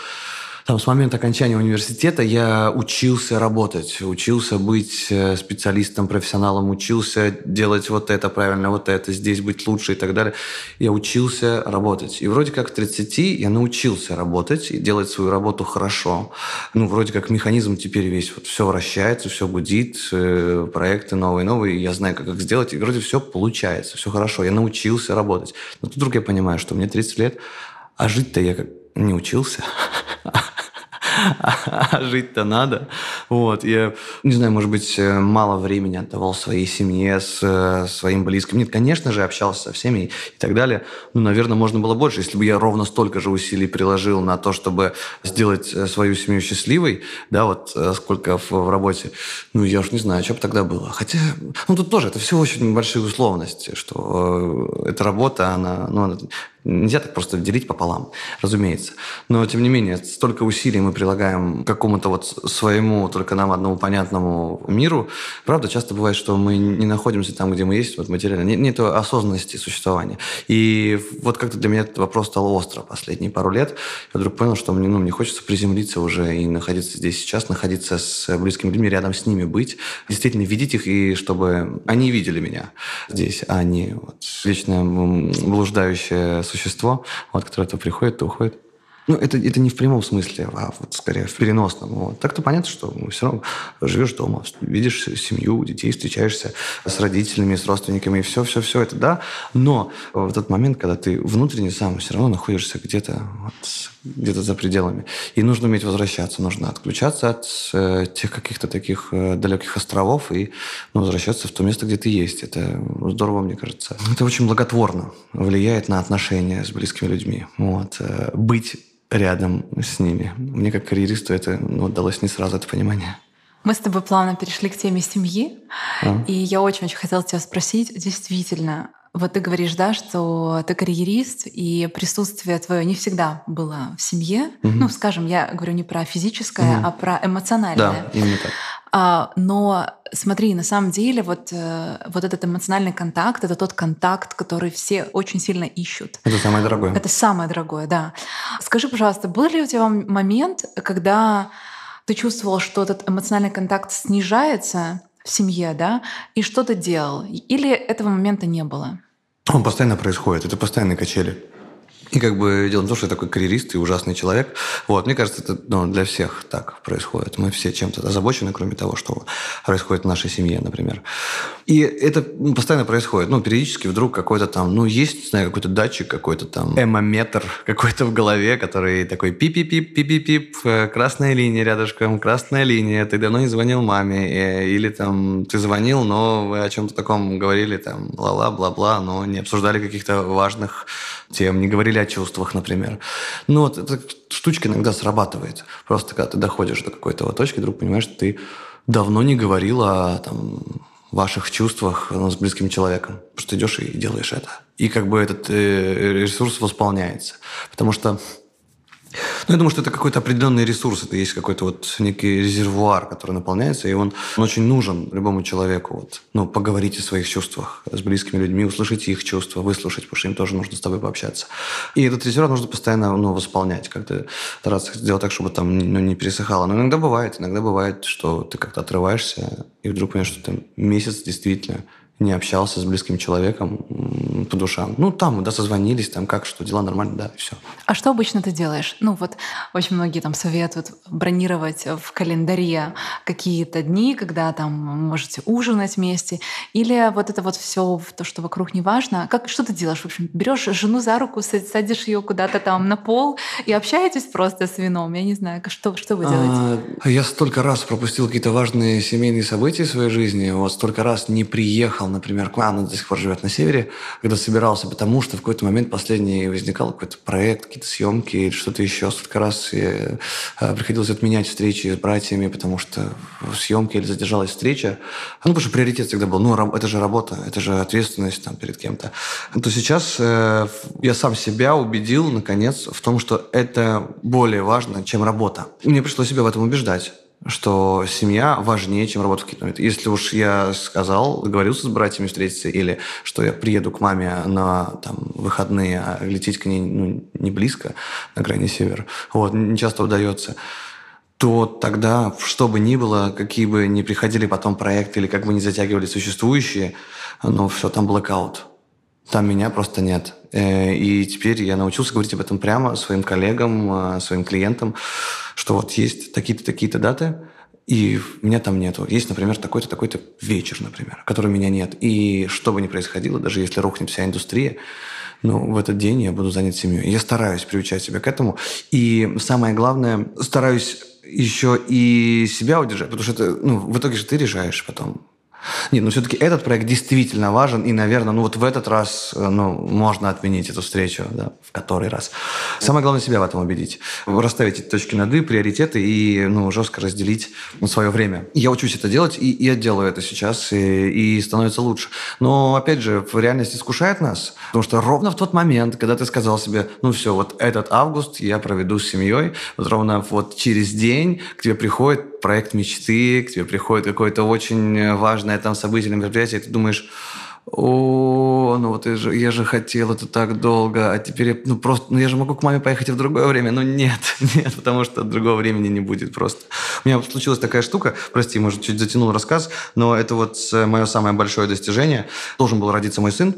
там, с момента окончания университета я учился работать, учился быть э, специалистом, профессионалом, учился делать вот это правильно, вот это, здесь быть лучше и так далее. Я учился работать. И вроде как к 30 я научился работать и делать свою работу хорошо. Ну, вроде как механизм теперь весь, вот все вращается, все гудит, э, проекты новые-новые, я знаю, как их сделать, и вроде все получается, все хорошо. Я научился работать. Но тут вдруг я понимаю, что мне 30 лет, а жить-то я как не учился. а жить-то надо. Вот, я, не знаю, может быть, э, мало времени отдавал своей семье, с э, своим близким. Нет, конечно же, общался со всеми и так далее. Ну, наверное, можно было больше, если бы я ровно столько же усилий приложил на то, чтобы сделать э, свою семью счастливой, да, вот сколько в, в работе. Ну, я уж не знаю, что бы тогда было. Хотя, ну, тут тоже, это все очень большие условности, что эта работа, она, ну, Нельзя так просто делить пополам, разумеется. Но, тем не менее, столько усилий мы прилагаем к какому-то вот своему, только нам одному понятному миру. Правда, часто бывает, что мы не находимся там, где мы есть, вот материально. Нет, осознанности существования. И вот как-то для меня этот вопрос стал остро последние пару лет. Я вдруг понял, что мне, ну, мне хочется приземлиться уже и находиться здесь сейчас, находиться с близкими людьми, рядом с ними быть, действительно видеть их, и чтобы они видели меня здесь, а не вот вечно блуждающее существо, вот, которое то приходит, то уходит. Ну, это, это не в прямом смысле, а вот скорее в переносном. Вот. Так-то понятно, что ну, все равно живешь дома, видишь семью, детей, встречаешься с родителями, с родственниками, и все-все-все это, да. Но в тот момент, когда ты внутренне сам все равно находишься где-то вот, где-то за пределами. И нужно уметь возвращаться, нужно отключаться от э, тех каких-то таких э, далеких островов и ну, возвращаться в то место, где ты есть. Это здорово, мне кажется. Это очень благотворно влияет на отношения с близкими людьми. Вот. Э, быть рядом с ними. Мне как карьеристу это ну, далось не сразу, это понимание. Мы с тобой плавно перешли к теме семьи, а? и я очень-очень хотела тебя спросить, действительно, вот ты говоришь, да, что ты карьерист, и присутствие твое не всегда было в семье. Угу. Ну, скажем, я говорю не про физическое, угу. а про эмоциональное. Да, именно так. А, но смотри, на самом деле вот, э, вот этот эмоциональный контакт — это тот контакт, который все очень сильно ищут. Это самое дорогое. Это самое дорогое, да. Скажи, пожалуйста, был ли у тебя момент, когда ты чувствовал, что этот эмоциональный контакт снижается в семье, да, и что ты делал? Или этого момента не было? Он постоянно происходит, это постоянные качели. И как бы дело не то, что я такой карьерист и ужасный человек. Вот, мне кажется, это ну, для всех так происходит. Мы все чем-то озабочены, кроме того, что происходит в нашей семье, например. И это постоянно происходит. Ну, периодически вдруг какой-то там, ну, есть, знаю, какой-то датчик, какой-то там эмометр какой-то в голове, который такой пип-пип-пип, пип-пип-пип, э, красная линия рядышком, красная линия, ты давно не звонил маме, э, или там ты звонил, но вы о чем-то таком говорили, там, бла-бла, бла-бла, но не обсуждали каких-то важных тем, не говорили о чувствах, например. Ну, вот эта штучка иногда срабатывает. Просто когда ты доходишь до какой-то вот точки, вдруг понимаешь, что ты давно не говорил о там, ваших чувствах ну, с близким человеком. Просто идешь и делаешь это. И как бы этот э, ресурс восполняется. Потому что ну, я думаю, что это какой-то определенный ресурс, это есть какой-то вот некий резервуар, который наполняется, и он, он очень нужен любому человеку. Вот. Ну, поговорить о своих чувствах с близкими людьми, услышать их чувства, выслушать, потому что им тоже нужно с тобой пообщаться. И этот резервуар нужно постоянно ну, восполнять, как-то стараться сделать так, чтобы там ну, не пересыхало. Но иногда бывает, иногда бывает, что ты как-то отрываешься, и вдруг понимаешь, что ты месяц действительно не общался с близким человеком по душам. Ну, там, да, созвонились, там, как, что, дела нормально, да, и все. А что обычно ты делаешь? Ну, вот очень многие там советуют бронировать в календаре какие-то дни, когда там можете ужинать вместе, или вот это вот все то, что вокруг не важно. Как, что ты делаешь? В общем, берешь жену за руку, садишь ее куда-то там на пол и общаетесь просто с вином. Я не знаю, что, что вы делаете? А, я столько раз пропустил какие-то важные семейные события в своей жизни, вот столько раз не приехал, например, к нам, она до сих пор живет на севере, когда собирался, потому что в какой-то момент последний возникал какой-то проект, какие-то съемки или что-то еще. Столько раз я, э, приходилось отменять встречи с братьями, потому что съемки или задержалась встреча. Ну, потому что приоритет всегда был, ну, это же работа, это же ответственность там, перед кем-то. То сейчас э, я сам себя убедил, наконец, в том, что это более важно, чем работа. Мне пришлось себя в этом убеждать что семья важнее, чем работа в кино. Если уж я сказал, договорился с братьями встретиться, или что я приеду к маме на там, выходные, а лететь к ней ну, не близко, на крайний север, вот, не часто удается, то тогда, что бы ни было, какие бы ни приходили потом проекты, или как бы ни затягивали существующие, ну, все, там блокаут. Там меня просто нет. Э, и теперь я научился говорить об этом прямо своим коллегам, э, своим клиентам, что вот есть такие-то, такие-то даты, и меня там нету. Есть, например, такой-то, такой-то вечер, например, который меня нет. И что бы ни происходило, даже если рухнет вся индустрия, ну, в этот день я буду занят семьей. Я стараюсь приучать себя к этому. И самое главное, стараюсь еще и себя удержать, потому что это, ну, в итоге же ты решаешь потом, нет, но все-таки этот проект действительно важен, и, наверное, ну вот в этот раз э, ну, можно отменить эту встречу, да, в который раз. Самое главное себя в этом убедить. Расставить эти точки над «и», приоритеты и ну, жестко разделить ну, свое время. Я учусь это делать, и, и я делаю это сейчас, и, и становится лучше. Но, опять же, в реальности искушает нас, потому что ровно в тот момент, когда ты сказал себе, ну все, вот этот август я проведу с семьей, вот ровно вот через день к тебе приходит проект мечты, к тебе приходит какое-то очень важное там событие или мероприятие, и ты думаешь, о, ну вот я же, я же хотел это так долго, а теперь я, ну просто, ну я же могу к маме поехать в другое время, но нет, нет, потому что другого времени не будет просто. У меня случилась такая штука, прости, может, чуть затянул рассказ, но это вот мое самое большое достижение. Должен был родиться мой сын,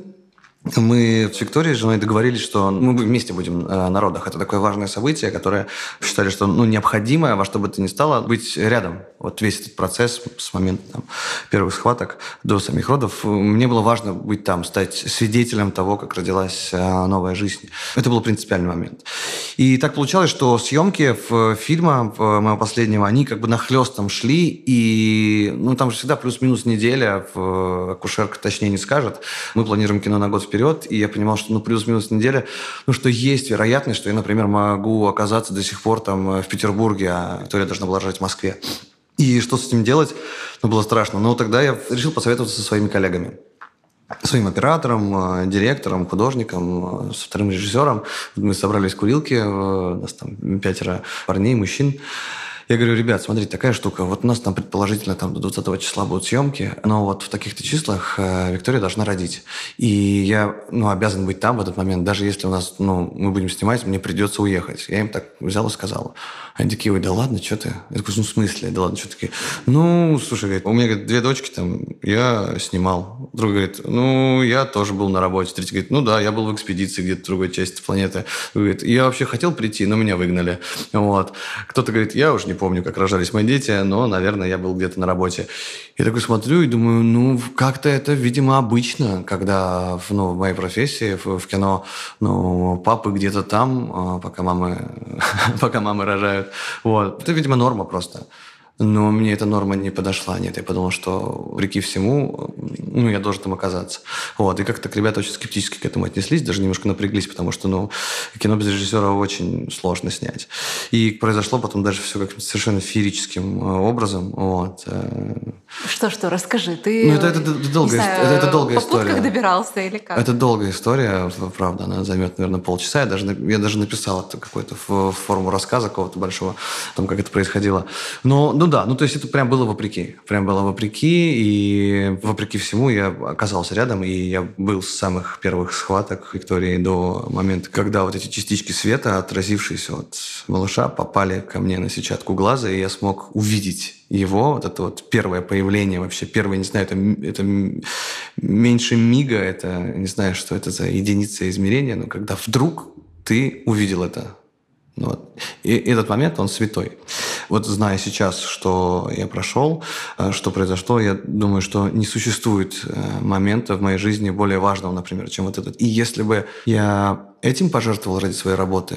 мы с Викторией, женой, договорились, что мы вместе будем э, на родах. Это такое важное событие, которое считали, что ну, необходимо во что бы то ни стало быть рядом. Вот весь этот процесс с момента там, первых схваток до самих родов. Мне было важно быть там, стать свидетелем того, как родилась э, новая жизнь. Это был принципиальный момент. И так получалось, что съемки в фильма моего последнего, они как бы нахлестом шли, и ну, там же всегда плюс-минус неделя, акушерка точнее не скажет. Мы планируем кино на год вперед, и я понимал, что ну плюс-минус неделя, ну что есть вероятность, что я, например, могу оказаться до сих пор там э, в Петербурге, а Виктория должна была жить в Москве. И что с этим делать? Ну, было страшно. Но тогда я решил посоветоваться со своими коллегами своим оператором, э, директором, художником, э, со вторым режиссером. Мы собрались в курилке, у нас там пятеро парней, мужчин. Я говорю, ребят, смотрите, такая штука. Вот у нас там предположительно там до 20 числа будут съемки, но вот в таких-то числах э, Виктория должна родить. И я ну, обязан быть там в этот момент, даже если у нас, ну, мы будем снимать, мне придется уехать. Я им так взял и сказал. Они такие, ой, да ладно, что ты? Я такой, ну, в смысле? Да ладно, что такие? Ну, слушай, говорит, у меня говорит, две дочки там, я снимал. Другой говорит, ну, я тоже был на работе. Третий говорит, ну да, я был в экспедиции где-то в другой части планеты. Говорит, я вообще хотел прийти, но меня выгнали. Вот. Кто-то говорит, я уже не помню, как рожались мои дети, но, наверное, я был где-то на работе. Я такой смотрю и думаю, ну, как-то это, видимо, обычно, когда ну, в моей профессии, в, в кино, ну, папы где-то там, а, пока мамы, пока мамы рожают. Вот. Это, видимо, норма просто. Но мне эта норма не подошла. Нет, я подумал, что вопреки всему, ну, я должен там оказаться. Вот. И как-то ребята очень скептически к этому отнеслись, даже немножко напряглись, потому что, ну, кино без режиссера очень сложно снять. И произошло потом даже все как совершенно феерическим э, образом. Вот. Э. Что-что, расскажи. Ты, ну, это, это, это, долгая, знаю, это, это долгая история. Как добирался или как? Это долгая история, правда. Она займет, наверное, полчаса. Я даже, я даже написал это какую-то форму рассказа какого-то большого, о том, как это происходило. Но, ну, да, ну то есть это прям было вопреки. Прям было вопреки, и вопреки всему я оказался рядом, и я был с самых первых схваток Виктории до момента, когда вот эти частички света, отразившиеся от малыша, попали ко мне на сетчатку глаза, и я смог увидеть его, вот это вот первое появление вообще, первое, не знаю, это, это меньше мига, это, не знаю, что это за единица измерения, но когда вдруг ты увидел это. Вот. И этот момент, он святой. Вот зная сейчас, что я прошел, э, что произошло, я думаю, что не существует э, момента в моей жизни более важного, например, чем вот этот. И если бы я этим пожертвовал ради своей работы,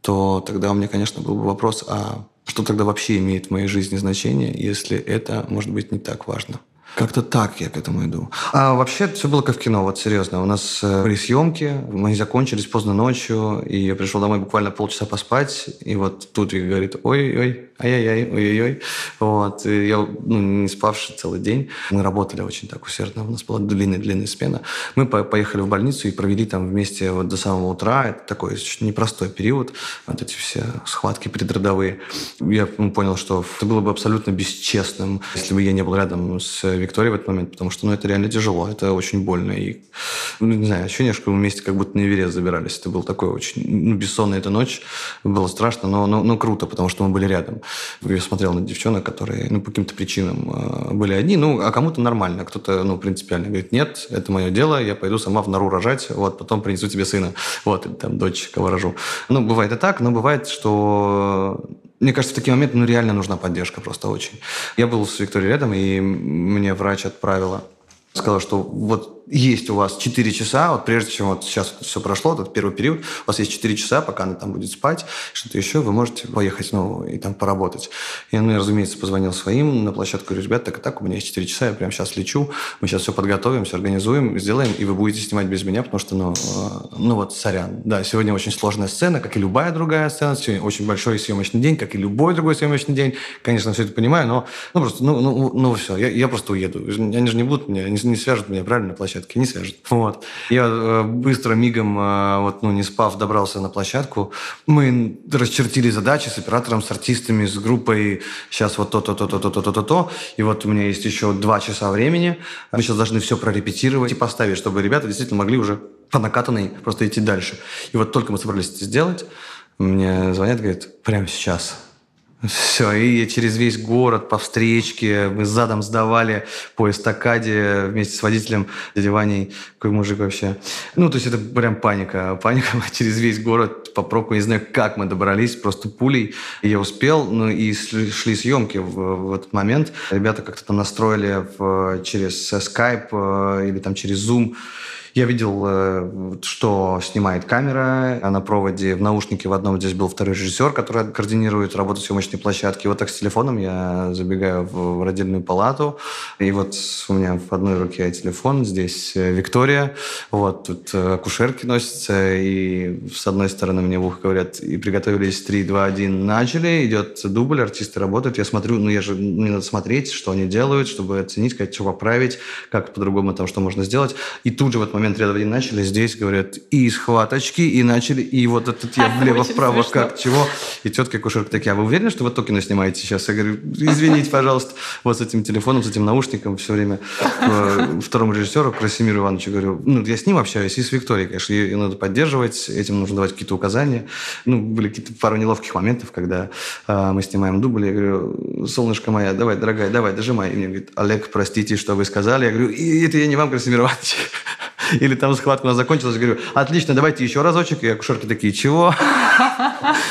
то тогда у меня, конечно, был бы вопрос, а что тогда вообще имеет в моей жизни значение, если это может быть не так важно? Как-то так я к этому иду. А вообще все было как в кино, вот серьезно. У нас э, были съемки, мы закончились поздно ночью, и я пришел домой буквально полчаса поспать, и вот тут Вика говорит, ой-ой, ай-яй-яй, ой-ой-ой. Вот. И я ну, не спавший целый день. Мы работали очень так усердно, у нас была длинная-длинная смена. Мы поехали в больницу и провели там вместе вот до самого утра. Это такой непростой период, вот эти все схватки предродовые. Я понял, что это было бы абсолютно бесчестным, если бы я не был рядом с Викторией в этот момент, потому что ну, это реально тяжело, это очень больно. И, ну, не знаю, ощущение, что мы вместе как будто на Эверест забирались. Это был такой очень ну, бессонная эта ночь. Было страшно, но, но, но круто, потому что мы были рядом. Я смотрел на девчонок, которые ну, по каким-то причинам э, были одни, ну, а кому-то нормально, кто-то, ну, принципиально говорит, нет, это мое дело, я пойду сама в нору рожать, вот, потом принесу тебе сына, вот, или там дочь, кого рожу. Ну, бывает и так, но бывает, что мне кажется, в такие моменты ну, реально нужна поддержка просто очень. Я был с Викторией рядом, и мне врач отправила сказала, что вот есть у вас 4 часа, вот прежде чем вот сейчас все прошло, этот первый период, у вас есть 4 часа, пока она там будет спать, что-то еще, вы можете поехать, ну, и там поработать. Я, ну, я, разумеется, позвонил своим на площадку, говорю, ребят, так и так, у меня есть 4 часа, я прямо сейчас лечу, мы сейчас все подготовим, все организуем, сделаем, и вы будете снимать без меня, потому что, ну, э, ну вот, сорян. Да, сегодня очень сложная сцена, как и любая другая сцена, сегодня очень большой съемочный день, как и любой другой съемочный день. Конечно, все это понимаю, но, ну, просто, ну, ну, ну все, я, я просто уеду. Они же не будут меня, не, не свяжут меня правильно на площадке, не свяжут. Вот. Я э, быстро, мигом, э, вот, ну, не спав, добрался на площадку. Мы расчертили задачи с оператором, с артистами, с группой. Сейчас вот то-то, то-то, то-то, то-то, то. И вот у меня есть еще два часа времени. Мы сейчас должны все прорепетировать и поставить, чтобы ребята действительно могли уже по накатанной просто идти дальше. И вот только мы собрались это сделать, мне звонят, говорят, прямо сейчас все, и через весь город по встречке мы задом сдавали по эстакаде вместе с водителем дядя. Какой мужик вообще. Ну, то есть это прям паника. Паника через весь город по пробку. Не знаю, как мы добрались, просто пулей. И я успел, ну и шли съемки в, в этот момент. Ребята как-то там настроили в, через Skype э, или там через Zoom я видел, э, что снимает камера, а на проводе в наушнике в одном здесь был второй режиссер, который координирует работу съемочной площадки. Вот так с телефоном я забегаю в родильную палату, и вот у меня в одной руке телефон, здесь э, Виктория, вот тут э, акушерки носятся, и с одной стороны мне в ухо говорят, и приготовились 3, 2, 1, начали, идет дубль, артисты работают, я смотрю, ну я же, мне надо смотреть, что они делают, чтобы оценить, как что поправить, как по-другому там, что можно сделать. И тут же в этот момент момент ряд в один начали, здесь говорят и схваточки, и начали, и вот этот я влево-вправо, как чего. И тетка кушерка такие, а вы уверены, что вы то кино снимаете сейчас? Я говорю, извините, пожалуйста, вот с этим телефоном, с этим наушником все время э, второму режиссеру, Красимиру Ивановичу, говорю, ну, я с ним общаюсь, и с Викторией, конечно, ее надо поддерживать, этим нужно давать какие-то указания. Ну, были какие-то пару неловких моментов, когда э, мы снимаем дубль, я говорю, солнышко моя, давай, дорогая, давай, дожимай. И мне говорит, Олег, простите, что вы сказали. Я говорю, это я не вам, Красимир Иванович. Или там схватка у нас закончилась. Я говорю, отлично, давайте еще разочек. И акушерки такие, чего?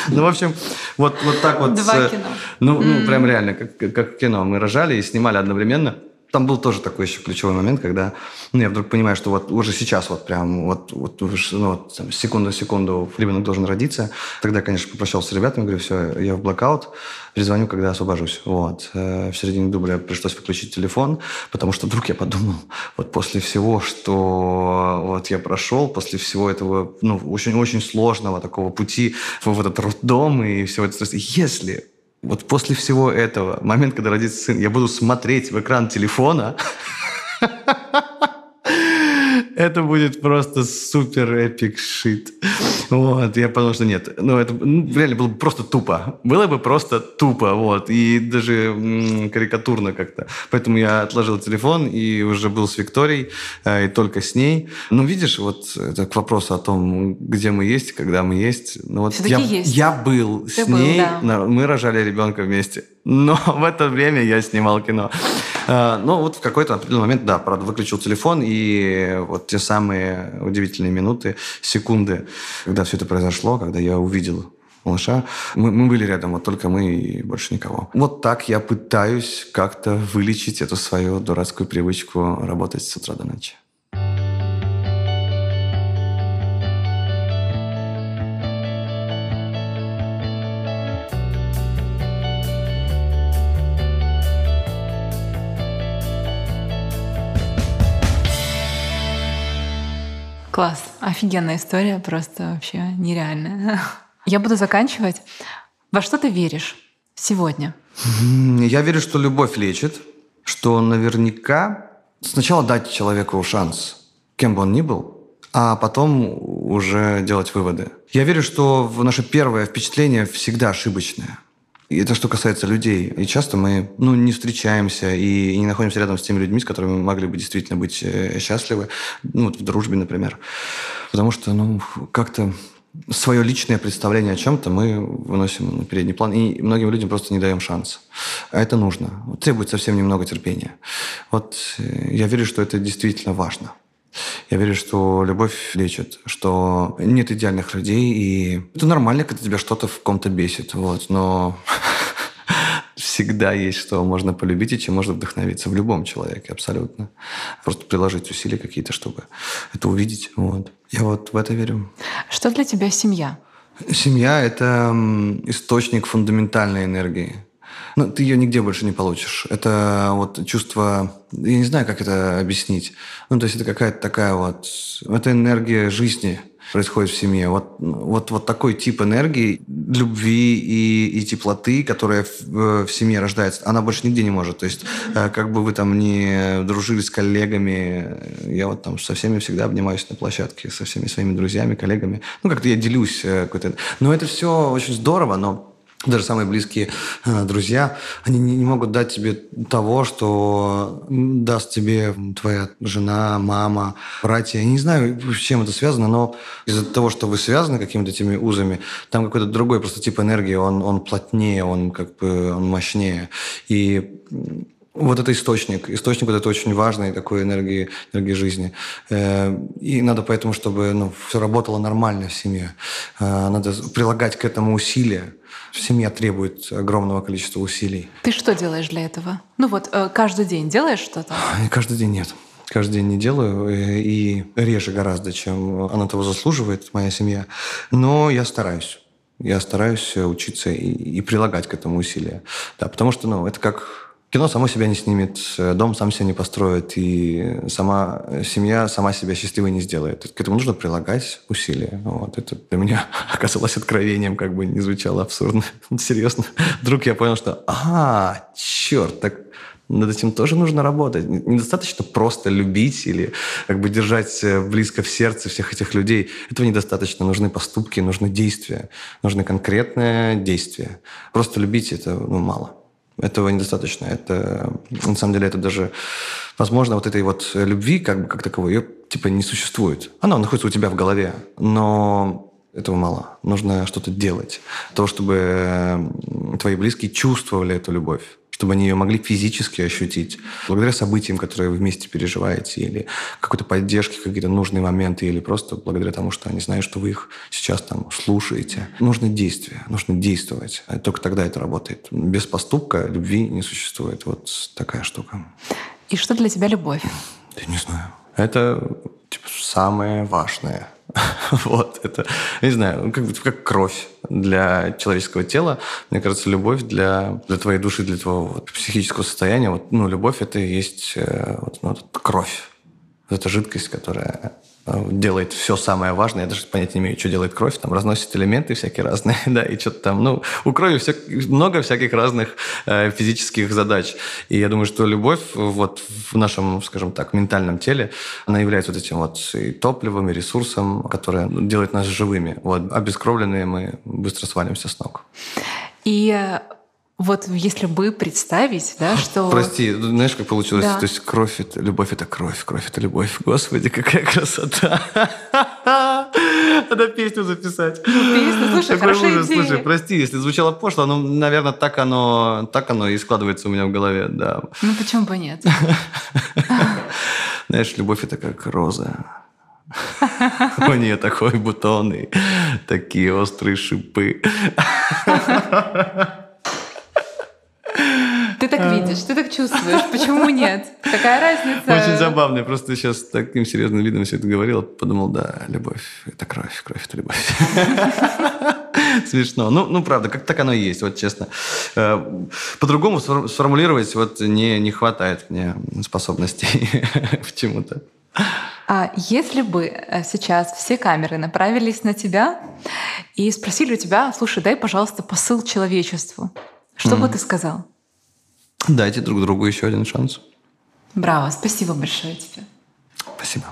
Ну, в общем, вот, вот так вот. Два кино. Ну, ну прям реально, как, как кино. Мы рожали и снимали одновременно там был тоже такой еще ключевой момент, когда ну, я вдруг понимаю, что вот уже сейчас вот прям вот, вот, ну, вот там, секунду-секунду ребенок должен родиться. Тогда, конечно, попрощался с ребятами, говорю, все, я в блокаут, перезвоню, когда освобожусь. Вот. Э, в середине дубля пришлось выключить телефон, потому что вдруг я подумал, вот после всего, что вот я прошел, после всего этого, ну, очень-очень сложного такого пути в этот роддом и всего этого, если вот после всего этого, момент, когда родится сын, я буду смотреть в экран телефона, это будет просто супер эпик шит. Вот, я подумал, что нет. Ну, это ну, реально было бы просто тупо. Было бы просто тупо, вот. И даже м- карикатурно как-то. Поэтому я отложил телефон и уже был с Викторией, э, и только с ней. Ну, видишь, вот это к вопросу о том, где мы есть, когда мы есть. Ну, вот я, есть. я был Ты с был, ней, да. мы рожали ребенка вместе. Но в это время я снимал кино. Э, ну, вот в какой-то определенный момент, да, правда, выключил телефон, и вот те самые удивительные минуты, секунды, когда все это произошло, когда я увидел малыша. Мы, мы были рядом, вот только мы и больше никого. Вот так я пытаюсь как-то вылечить эту свою дурацкую привычку работать с утра до ночи. Класс. Офигенная история, просто вообще нереальная. Я буду заканчивать. Во что ты веришь сегодня? Я верю, что любовь лечит, что наверняка сначала дать человеку шанс, кем бы он ни был, а потом уже делать выводы. Я верю, что наше первое впечатление всегда ошибочное. И это что касается людей. И часто мы ну, не встречаемся и не находимся рядом с теми людьми, с которыми мы могли бы действительно быть э, счастливы. Ну, вот в дружбе, например. Потому что, ну, как-то свое личное представление о чем-то мы выносим на передний план, и многим людям просто не даем шанс. А это нужно. Требует совсем немного терпения. Вот э, я верю, что это действительно важно. Я верю, что любовь лечит, что нет идеальных людей, и это нормально, когда тебя что-то в ком-то бесит, вот, но всегда есть что можно полюбить и чем можно вдохновиться в любом человеке, абсолютно. Просто приложить усилия какие-то, чтобы это увидеть. Вот. Я вот в это верю. Что для тебя семья? Семья – это источник фундаментальной энергии. Ну, ты ее нигде больше не получишь. Это вот чувство, я не знаю, как это объяснить. Ну, то есть это какая-то такая вот, это энергия жизни происходит в семье. Вот, вот, вот такой тип энергии, любви и, и теплоты, которая в, в семье рождается, она больше нигде не может. То есть, э, как бы вы там не дружили с коллегами, я вот там со всеми всегда обнимаюсь на площадке, со всеми своими друзьями, коллегами. Ну, как-то я делюсь э, какой-то... Но это все очень здорово, но даже самые близкие э, друзья, они не, могут дать тебе того, что даст тебе твоя жена, мама, братья. Я не знаю, с чем это связано, но из-за того, что вы связаны какими-то этими узами, там какой-то другой просто тип энергии, он, он плотнее, он как бы он мощнее. И вот это источник. Источник вот это очень важный такой энергии, энергии жизни. Э, и надо поэтому, чтобы ну, все работало нормально в семье. Э, надо прилагать к этому усилия семья требует огромного количества усилий. Ты что делаешь для этого? Ну вот э, каждый день делаешь что-то? Каждый день нет. Каждый день не делаю, и реже гораздо, чем она того заслуживает, моя семья. Но я стараюсь. Я стараюсь учиться и, и прилагать к этому усилия. Да, потому что, ну, это как Кино само себя не снимет, дом сам себя не построит, и сама семья сама себя счастливой не сделает. К этому нужно прилагать усилия. Вот. Это для меня оказалось откровением, как бы не звучало абсурдно. Серьезно. Вдруг я понял, что, а, черт, так Над этим тоже нужно работать. Недостаточно просто любить или как бы держать э, близко в сердце всех этих людей. Этого недостаточно. Нужны поступки, нужны действия. Нужны конкретные действия. Просто любить это ну, мало. Этого недостаточно. Это, на самом деле, это даже, возможно, вот этой вот любви, как бы, как таковой, ее, типа, не существует. Она находится у тебя в голове, но этого мало. Нужно что-то делать. То, чтобы твои близкие чувствовали эту любовь чтобы они ее могли физически ощутить. Благодаря событиям, которые вы вместе переживаете, или какой-то поддержке, какие-то нужные моменты, или просто благодаря тому, что они знают, что вы их сейчас там слушаете. Нужно действие, нужно действовать. Только тогда это работает. Без поступка любви не существует. Вот такая штука. И что для тебя любовь? Я не знаю. Это типа, самое важное. вот, это, не знаю, как, как кровь для человеческого тела. Мне кажется, любовь для, для твоей души, для твоего вот, психического состояния, вот, ну, любовь – это и есть э, вот, ну, кровь. Это жидкость, которая делает все самое важное. Я даже понятия не имею, что делает кровь. Там разносит элементы всякие разные, да, и что-то там. Ну, у крови вся, много всяких разных э, физических задач. И я думаю, что любовь вот в нашем, скажем так, ментальном теле, она является вот этим вот и топливом, и ресурсом, которое делает нас живыми. Вот, обескровленные мы быстро свалимся с ног. И э, вот если бы представить, да, что... Прости, знаешь, как получилось? Да. То есть кровь — это любовь, это кровь, кровь — это любовь. Господи, какая красота! Надо песню записать. Ну, песню, слушай, Какой хорошая ужас. идея. Слушай, прости, если звучало пошло, ну, наверное, так оно, так оно и складывается у меня в голове, да. Ну, почему бы нет? Знаешь, любовь — это как роза. У нее такой бутон и такие острые шипы. Ты так видишь, ты так чувствуешь. Почему нет? Какая разница? Очень забавно. Я просто сейчас таким серьезным видом все это говорил. Подумал, да, любовь – это кровь, кровь – это любовь. Смешно. Ну, ну, правда, как так оно и есть, вот честно. Э, по-другому сформулировать вот не, не хватает мне способностей в чему-то. А если бы э, сейчас все камеры направились на тебя и спросили у тебя, слушай, дай, пожалуйста, посыл человечеству, что mm. бы ты сказал? Дайте друг другу еще один шанс. Браво, спасибо большое тебе. Спасибо.